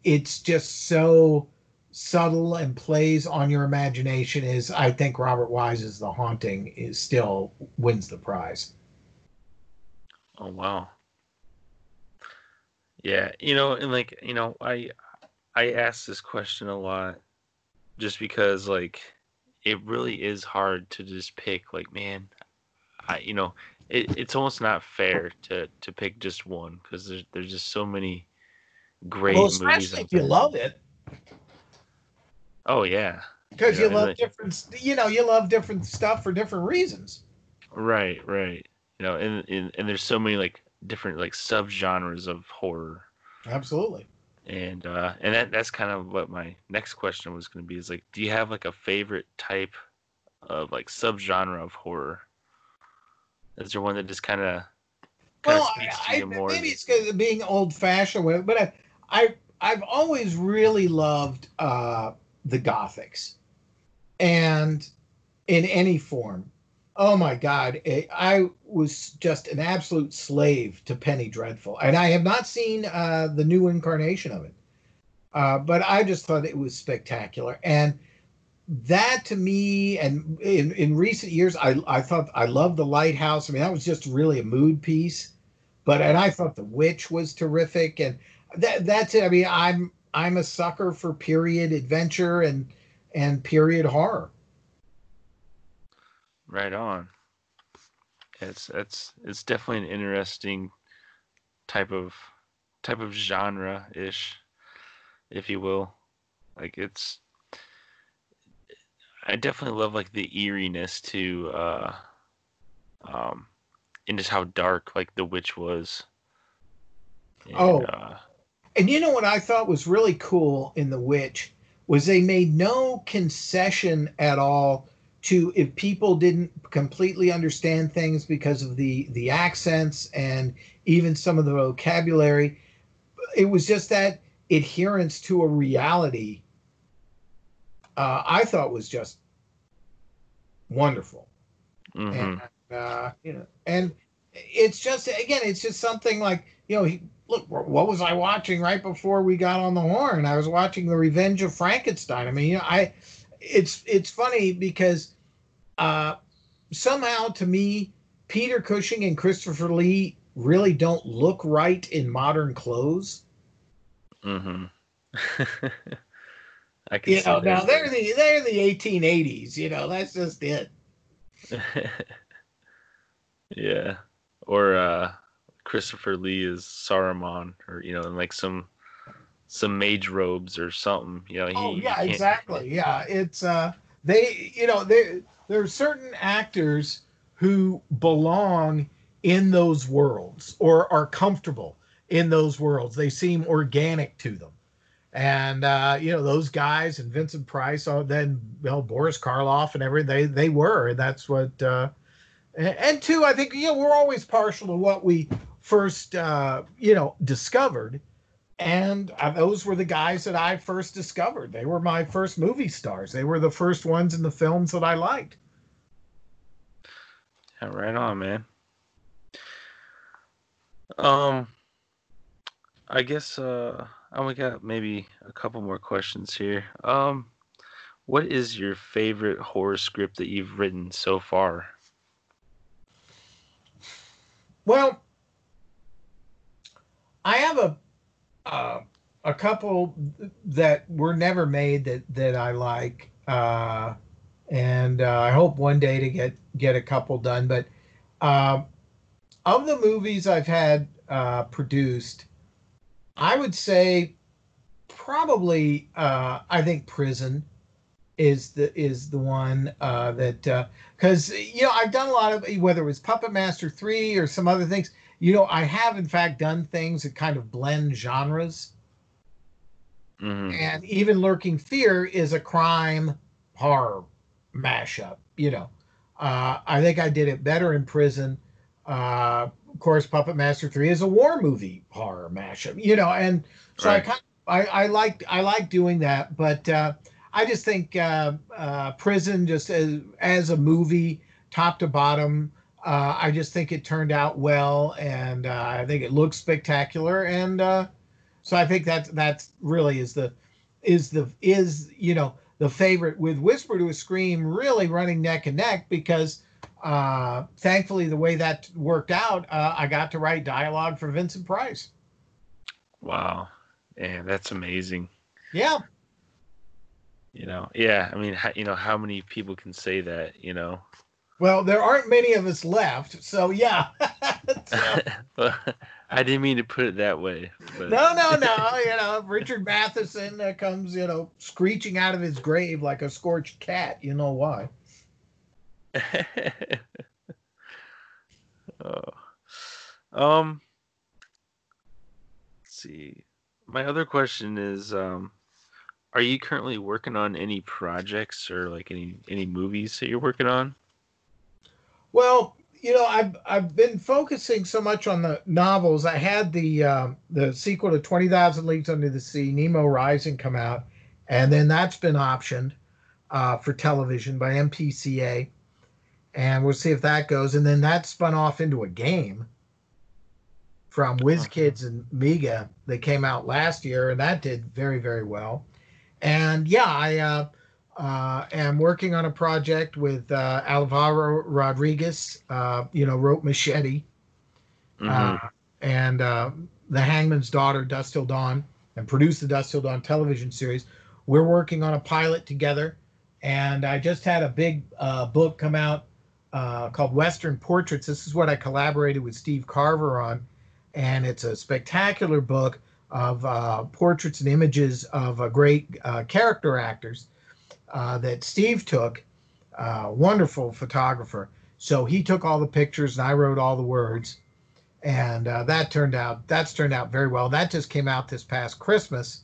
it's just so subtle and plays on your imagination is I think Robert Wise's The Haunting is still wins the prize. Oh wow. Yeah, you know, and like, you know, I I ask this question a lot just because like it really is hard to just pick like man, I you know, it, it's almost not fair to to pick just one because there's there's just so many great well, movies. If you love it. Oh yeah. Because you, know, you love different, you know, you love different stuff for different reasons. Right, right. You know, and and, and there's so many like different like subgenres of horror. Absolutely. And uh and that that's kind of what my next question was going to be is like do you have like a favorite type of like subgenre of horror? Is there one that just kind of well, I, I, maybe it's because of being old fashioned, but I, I I've always really loved uh, the Gothics, and in any form. Oh my God, I was just an absolute slave to Penny Dreadful, and I have not seen uh, the new incarnation of it, uh, but I just thought it was spectacular. And that to me, and in, in recent years, I I thought I loved the Lighthouse. I mean, that was just really a mood piece. But and I thought the Witch was terrific, and that that's it. I mean, I'm I'm a sucker for period adventure and and period horror. Right on. It's it's it's definitely an interesting type of type of genre ish, if you will. Like it's I definitely love like the eeriness to uh um and just how dark like the witch was. And, oh, uh, and you know what I thought was really cool in The Witch was they made no concession at all to if people didn't completely understand things because of the the accents and even some of the vocabulary. It was just that adherence to a reality. Uh, I thought was just wonderful, mm-hmm. and uh, you know, and it's just again, it's just something like you know, he, look, what was I watching right before we got on the horn? I was watching The Revenge of Frankenstein. I mean, you know, I it's it's funny because uh, somehow to me, Peter Cushing and Christopher Lee really don't look right in modern clothes. Mm-hmm. I can you know, now they're the they're the 1880s. You know, that's just it. yeah, or uh, Christopher Lee is Saruman, or you know, in like some some mage robes or something. You know, he, oh yeah, exactly. Yeah, it's uh, they you know they there are certain actors who belong in those worlds or are comfortable in those worlds. They seem organic to them. And uh, you know those guys and Vincent Price, oh, then well Boris Karloff and everything they they were, and that's what uh, and, and two, I think you know we're always partial to what we first uh, you know discovered, and uh, those were the guys that I first discovered. They were my first movie stars. They were the first ones in the films that I liked. Yeah, right on, man. Um, I guess uh, I only got maybe a couple more questions here. Um, what is your favorite horror script that you've written so far? Well, I have a uh, a couple that were never made that that I like, uh, and uh, I hope one day to get get a couple done. But uh, of the movies I've had uh, produced, I would say probably uh, I think Prison is the is the one uh, that because you know I've done a lot of whether it was Puppet Master three or some other things. You know I have in fact done things that kind of blend genres, Mhm. and even Lurking Fear is a crime horror mashup. You know, uh, I think I did it better in Prison. Uh, of course, Puppet Master three is a war movie horror mashup. You know, and so I kind of, I I like I like doing that, but. Uh, I just think uh, uh, Prison, just as, as a movie, top to bottom, uh, I just think it turned out well, and uh, I think it looks spectacular, and uh, so I think that that's really is the is the is you know the favorite with Whisper to a Scream really running neck and neck because uh, thankfully the way that worked out, uh, I got to write dialogue for Vincent Price. Wow. Yeah, that's amazing. Yeah, You know, yeah. I mean, you know, how many people can say that? You know, well, there aren't many of us left, so yeah. So- but I didn't mean to put it that way. But No, no, no. You know, Richard Matheson uh, comes, you know, screeching out of his grave like a scorched cat. You know why? oh. Um. Let's see. My other question is, um, are you currently working on any projects or like any any movies that you're working on? Well, you know, I've I've been focusing so much on the novels. I had the um, the sequel to Twenty Thousand Leagues Under the Sea, Nemo Rising, come out, and then that's been optioned uh, for television by MPCA, and we'll see if that goes. And then that spun off into a game from WizKids and Mega that came out last year, and that did very very well. And yeah, I. Uh, uh, am working on a project with uh, Alvaro Rodriguez. Uh, you know, wrote Machete, Mhm. uh, and uh, The Hangman's Daughter, Dusk Till Dawn, and produced the Dusk Till Dawn television series. We're working on a pilot together, and I just had a big uh, book come out uh, called Western Portraits. This is what I collaborated with Steve Carver on, and it's a spectacular book of uh, portraits and images of uh, great uh, character actors uh, that Steve took. Uh, wonderful photographer. So he took all the pictures and I wrote all the words, and uh, that turned out that's turned out very well. That just came out this past Christmas,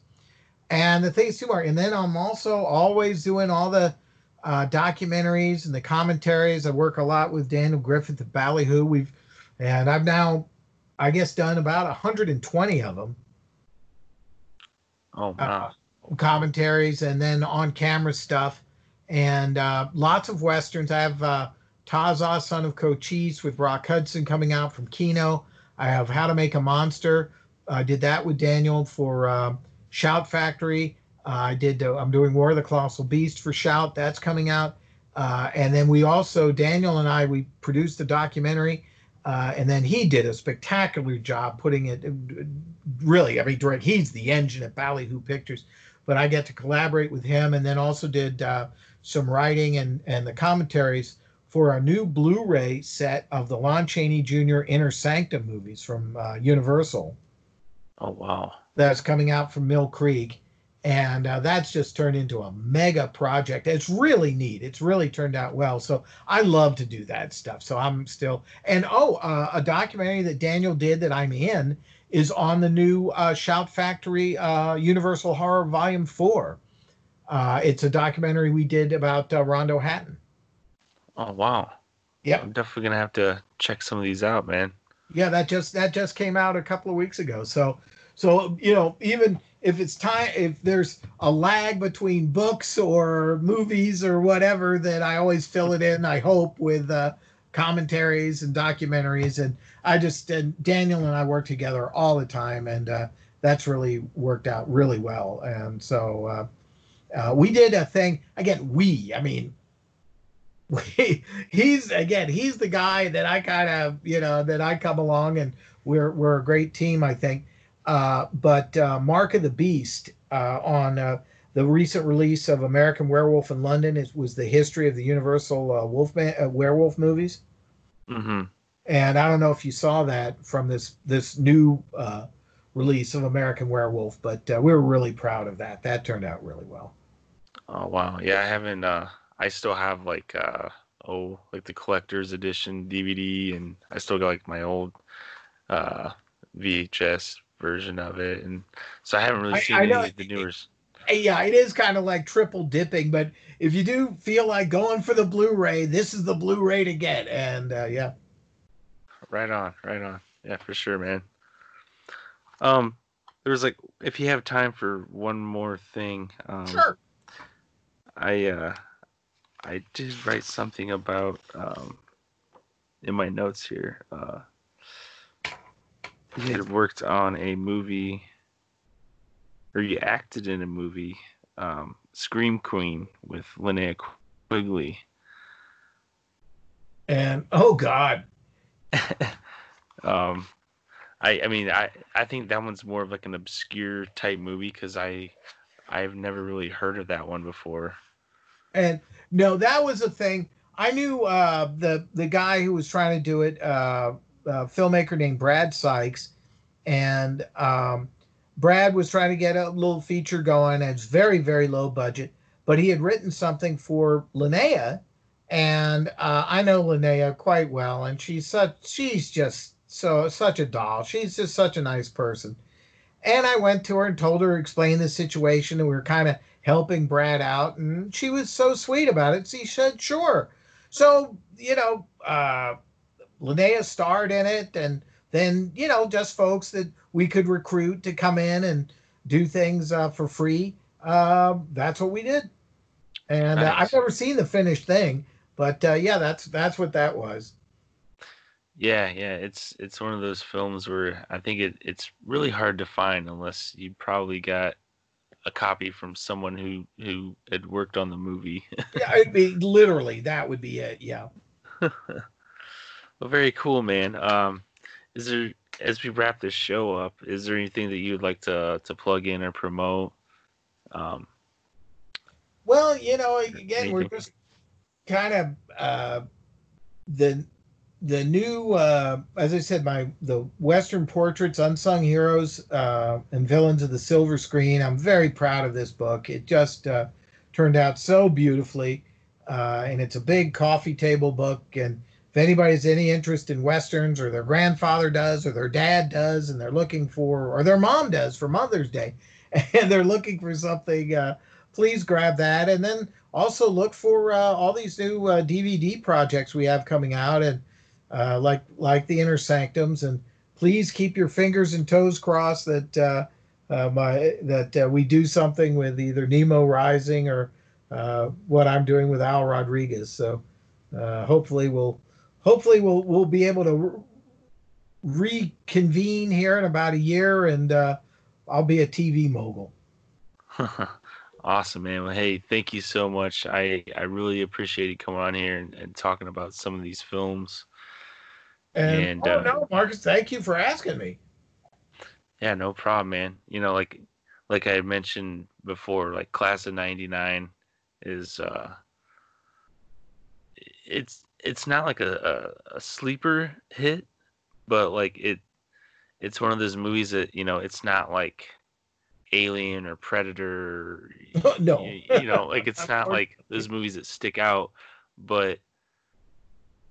and the things too are. And then I'm also always doing all the uh, documentaries and the commentaries. I work a lot with Daniel Griffith at Ballyhoo. We've and I've now, I guess, done about 120 of them Oh wow. Commentaries and then on camera stuff and uh, lots of westerns. I have uh, Taza, Son of Cochise with Rock Hudson coming out from Kino. I have How to Make a Monster. I did that with Daniel for uh, Shout Factory. Uh, I did. Uh, I'm doing War of the Colossal Beast for Shout. That's coming out. Uh, and then we also Daniel and I we produced the documentary. Uh, and then he did a spectacular job putting it. Really, I mean. He's the engine at Ballyhoo Pictures, but I get to collaborate with him, and then also did uh, some writing and and the commentaries for a new Blu-ray set of the Lon Chaney Jr. Inner Sanctum movies from uh, Universal Oh wow. that's coming out from Mill Creek. And uh, that's just turned into a mega project. It's really neat. It's really turned out well. So I love to do that stuff. So I'm still, and oh, uh, a documentary that Daniel did that I'm in is on the new uh, Shout Factory uh, Universal Horror Volume 4. Uh, it's a documentary we did about uh, Rondo Hatton. Oh wow. Yeah. I'm definitely gonna have to check some of these out, man. Yeah, that just that just came out a couple of weeks ago. So so you know, even if it's time if there's a lag between books or movies or whatever, that I always fill it in, I hope, with uh commentaries and documentaries and I just and Daniel and I work together all the time and uh that's really worked out really well. And so uh uh, we did a thing again. We, I mean, we, he's again, he's the guy that I kind of, you know, that I come along and we're we're a great team, I think. Uh, but uh, Mark of the Beast uh, on uh, the recent release of American Werewolf in London is, was the history of the Universal uh, Wolfman uh, werewolf movies. Mm-hmm. And I don't know if you saw that from this this new uh, release of American Werewolf, but uh, we were really proud of that. That turned out really well. Oh wow, yeah, I haven't. uh I still have like uh oh like the collector's edition DVD, and I still got like my old uh VHS version of it, and so I haven't really seen I any know of the newer. Yeah, it is kind of like triple dipping, but if you do feel like going for the Blu-ray, this is the Blu-ray to get. And uh, yeah, Right on, right on. Yeah, for sure, man. Um, there was like, if you have time for one more thing, um, sure. I uh, I did write something about um, in my notes here. Uh, you had worked on a movie, or you acted in a movie, um, Scream Queen with Linnea Quigley. And oh god, um, I I mean I I think that one's more of like an obscure type movie because I I've never really heard of that one before. and no, that was a thing. I knew uh, the the guy who was trying to do it, uh, a filmmaker named Brad Sykes, and um, Brad was trying to get a little feature going. It's very very low budget, but he had written something for Linnea, and uh, I know Linnea quite well, and she's such she's just so such a doll. She's just such a nice person. And I went to her and told her, explained the situation, and we were kind of helping Brad out, and she was so sweet about it. She said, "Sure." So you know, uh, Linnea starred in it, and then you know, just folks that we could recruit to come in and do things uh, for free. Uh, that's what we did, and uh, I've never seen the finished thing, but uh, yeah, that's that's what that was. Yeah, yeah, it's it's one of those films where I think it, it's really hard to find unless you probably got a copy from someone who who had worked on the movie. Yeah, it'd be literally that would be it. Yeah. well, very cool, man. Um, is there as we wrap this show up, is there anything that you'd like to to plug in or promote? Um, Well, you know, again, we're just kind of uh, the the new, uh, as I said, my the Western portraits, unsung heroes, uh, and villains of the silver screen. I'm very proud of this book. It just uh, turned out so beautifully, uh, and it's a big coffee table book. And if anybody has any interest in westerns, or their grandfather does, or their dad does, and they're looking for, or their mom does for Mother's Day, and they're looking for something. Uh, please grab that and then also look for uh, all these new uh, dvd projects we have coming out and uh, like like the inner sanctums and please keep your fingers and toes crossed that uh, uh, my that we do something with either nemo rising or what i'm doing with al rodriguez so hopefully we'll hopefully we'll we'll be able to re- reconvene here in about a year and uh, i'll be a tv mogul awesome, man. Well, hey, thank you so much. I I really appreciate you coming on here and, and talking about some of these films. and, And, oh uh, no marcus thank you for asking me Yeah, no problem, man. You know, like like I mentioned before, like Class of '99 is uh, it's it's not like a, a a sleeper hit, but like it it's one of those movies that you know it's not like Alien or Predator. or, No. you, you know, like it's not like those movies that stick out, but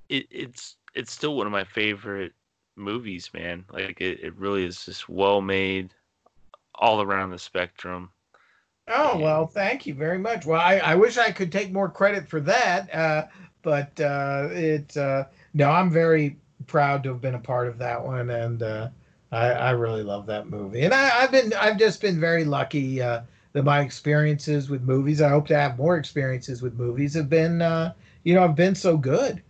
it it's it's still one of my favorite movies, man. Like it, it really is just well made all around the spectrum. Oh well, thank you very much. Well, I, I wish I could take more credit for that, uh, but uh, it uh, no, I'm very proud to have been a part of that one, and uh, I, I really love that movie. And I, have been I've just been very lucky uh, that my experiences with movies. I hope to have more experiences with movies. Have been uh, you know I've been so good.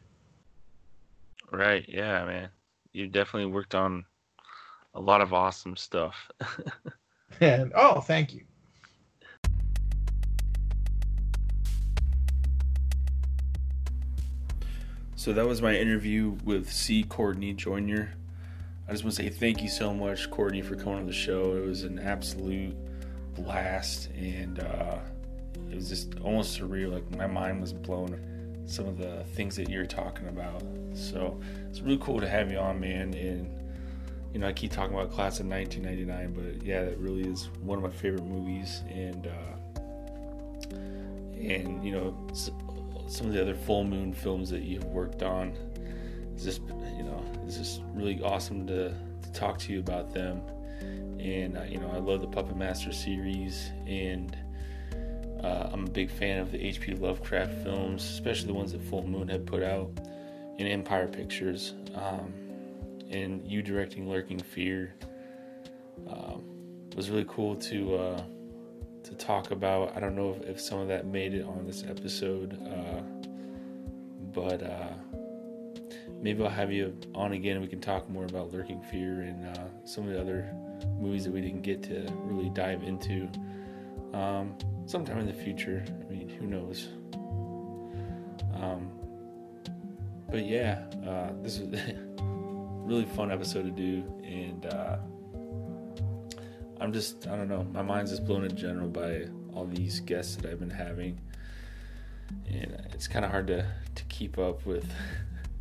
Right. Yeah, man. You definitely worked on a lot of awesome stuff. and oh, thank you. So that was my interview with C. Courtney Joyner I just want to say thank you so much, Courtney, for coming on the show. It was an absolute blast, and uh, it was just almost surreal. Like my mind was blown. Some of the things that you're talking about. So it's really cool to have you on, man. And you know, I keep talking about Class of 1999, but yeah, that really is one of my favorite movies. And uh, and you know, some of the other full moon films that you've worked on. It's just you know it's just really awesome to, to talk to you about them. And uh, you know I love the Puppet Master series, and uh, I'm a big fan of the H.P. Lovecraft films, especially the ones that Full Moon had put out in Empire Pictures. Um, and you directing Lurking Fear um, was really cool to uh, to talk about. I don't know if, if some of that made it on this episode, uh, but uh, maybe I'll have you on again we can talk more about Lurking Fear and uh, some of the other movies that we didn't get to really dive into um, sometime in the future. I mean, who knows? Um, but yeah, uh, this is a really fun episode to do, and uh, I'm just I don't know. My mind's just blown in general by all these guests that I've been having, and it's kind of hard to to keep up with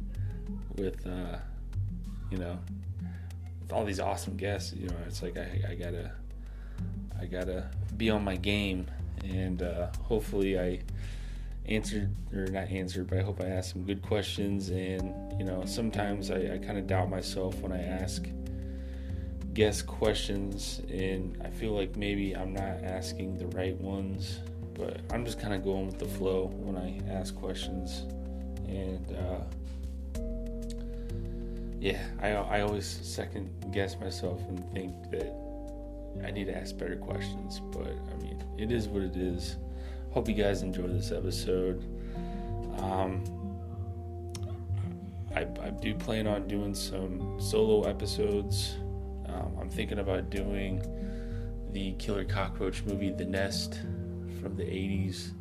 with uh, you know with all these awesome guests. You know, it's like I, I gotta I gotta be on my game, and uh, hopefully I answered or not answered, but I hope I asked some good questions. And you know, sometimes I, I kind of doubt myself when I ask guest questions, and I feel like maybe I'm not asking the right ones, but I'm just kind of going with the flow when I ask questions. And uh, yeah, I, I always second guess myself and think that I need to ask better questions, but I mean, it is what it is. Hope you guys enjoy this episode. Um, I, I do plan on doing some solo episodes um, I'm thinking about doing the killer cockroach movie, The Nest, from the 80s.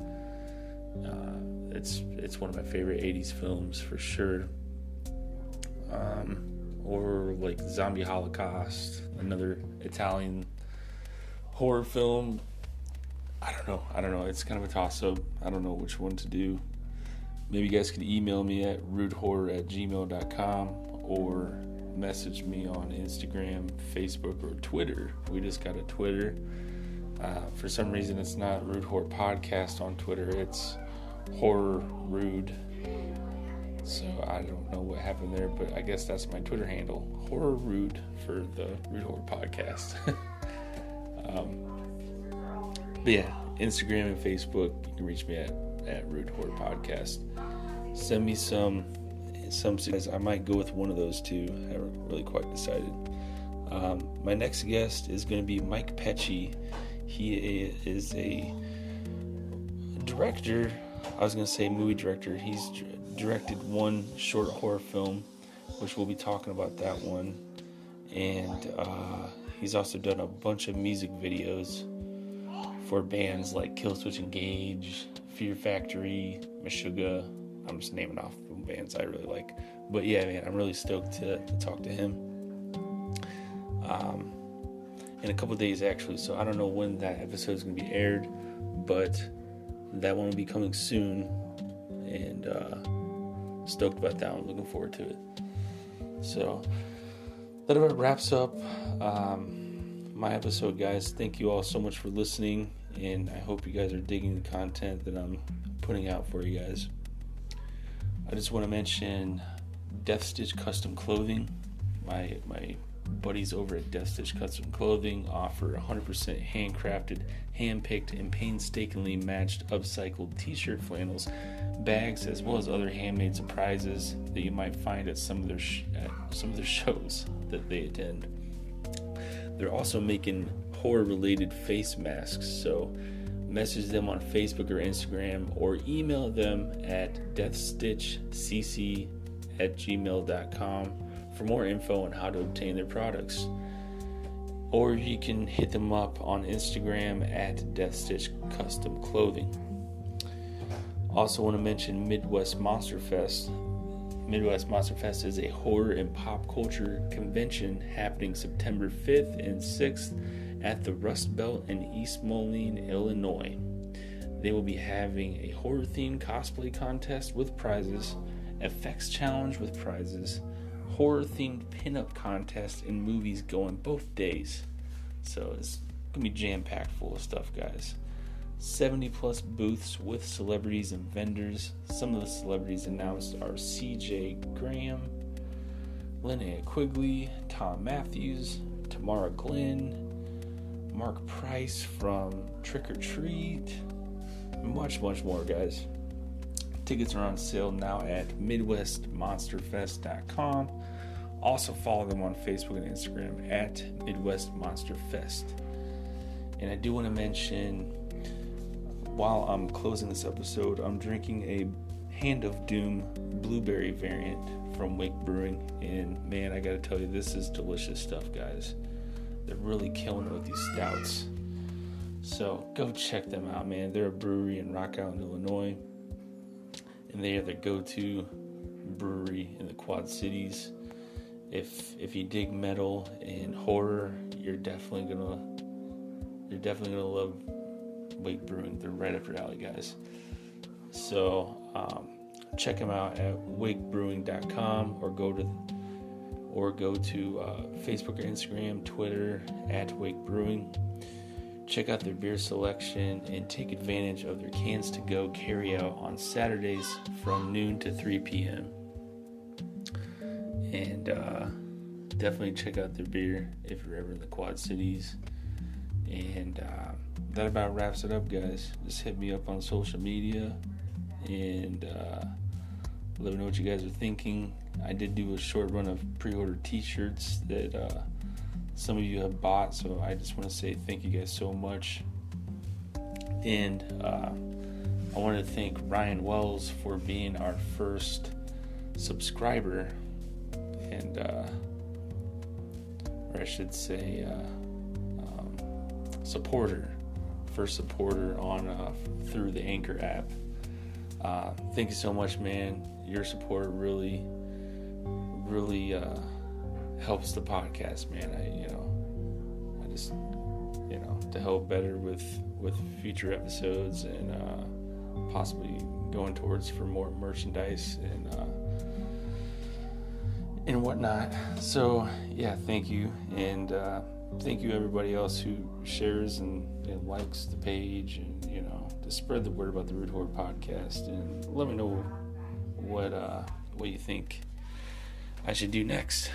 Uh, it's it's one of my favorite 80s films for sure. Um, or like Zombie Holocaust, another Italian horror film. I don't know. I don't know. It's kind of a toss up. I don't know which one to do. Maybe you guys can email me at rudehorror at gmail.com or message me on Instagram, Facebook, or Twitter. We just got a Twitter. Uh, for some reason, it's not Rude Horror Podcast on Twitter. It's Horror Rude. So I don't know what happened there, but I guess that's my Twitter handle, Horror Rude, for the Rude Horror Podcast. um, but yeah, Instagram and Facebook, you can reach me at, at Rude Horror Podcast. Send me some some guys, I might go with one of those two. I haven't really quite decided. Um, my next guest is going to be Mike Pecci. He is a director. I was going to say movie director. He's directed one short horror film, which we'll be talking about that one. And uh, he's also done a bunch of music videos for bands like Killswitch Engage, Fear Factory, Meshuggah. I'm just naming off bands I really like. But yeah, man, I'm really stoked to, to talk to him. Um, in a couple days actually, so I don't know when that episode is going to be aired, but that one will be coming soon, and uh, stoked about that one. Looking forward to it. So that about wraps up um, my episode, guys. Thank you all so much for listening, and I hope you guys are digging the content that I'm putting out for you guys. I just want to mention Death Stitch Custom Clothing, my my buddies over at Death Stitch Custom Clothing offer 100% handcrafted, hand-picked, and painstakingly matched upcycled t-shirt flannels, bags, as well as other handmade surprises that you might find at some of their sh- some of their shows that they attend. They're also making horror-related face masks, so message them on Facebook or Instagram or email them at deathstitchcc at gmail.com for more info on how to obtain their products. Or you can hit them up on Instagram at Death Stitch Custom Clothing. Also, want to mention Midwest Monster Fest. Midwest Monster Fest is a horror and pop culture convention happening September 5th and 6th at the Rust Belt in East Moline, Illinois. They will be having a horror themed cosplay contest with prizes, effects challenge with prizes, horror themed pinup contest, and movies going both days. So it's gonna be jam packed full of stuff, guys. 70 plus booths with celebrities and vendors. Some of the celebrities announced are CJ Graham, Linnea Quigley, Thom Mathews, Tamara Glynn, Mark Price from Trick or Treat, much, much more, guys. Tickets are on sale now at MidwestMonsterFest.com. Also, follow them on Facebook and Instagram at Midwest Monster Fest. And I do want to mention while I'm closing this episode, I'm drinking a Hand of Doom blueberry variant from Wake Brewing. And man, I gotta tell you, this is delicious stuff, guys. They're really killing it with these stouts. So go check them out, man. They're a brewery in Rock Island, Illinois. And they are the go to brewery in the Quad Cities. If if you dig metal and horror, you're definitely gonna you're definitely gonna love Wake Brewing. They're right up your alley, guys. So um, check them out at wakebrewing.com or go to or go to uh, Facebook or Instagram, Twitter at Wake Brewing. Check out their beer selection and take advantage of their cans to go carry out on Saturdays from noon to 3 p.m. And uh, definitely check out their beer if you're ever in the Quad Cities. And uh, that about wraps it up, guys. Just hit me up on social media and uh, let me know what you guys are thinking. I did do a short run of pre-order T-shirts that uh, some of you have bought, so I just want to say thank you guys so much. And uh, I want to thank Ryan Wells for being our first subscriber, and uh, or I should say uh, um, supporter, first supporter on uh, through the Anchor app. Uh, thank you so much, man. Your support really really uh, helps the podcast, man. I you know, I just you know to help better with with future episodes and uh, possibly going towards for more merchandise and uh, and whatnot. So yeah, thank you and uh, thank you everybody else who shares and, and likes the page and you know to spread the word about the Rude Horror podcast and let me know what uh, what you think I should do next.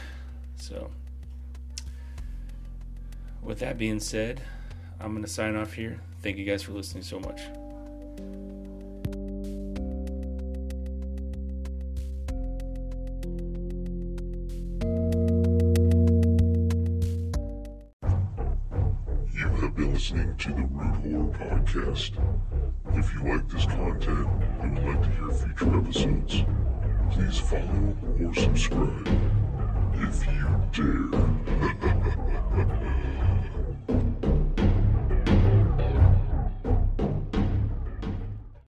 So, with that being said, I'm going to sign off here. Thank you guys for listening so much. Listening to the Rude Horror Podcast. If you like this content and would like to hear future episodes, please follow or subscribe if you dare.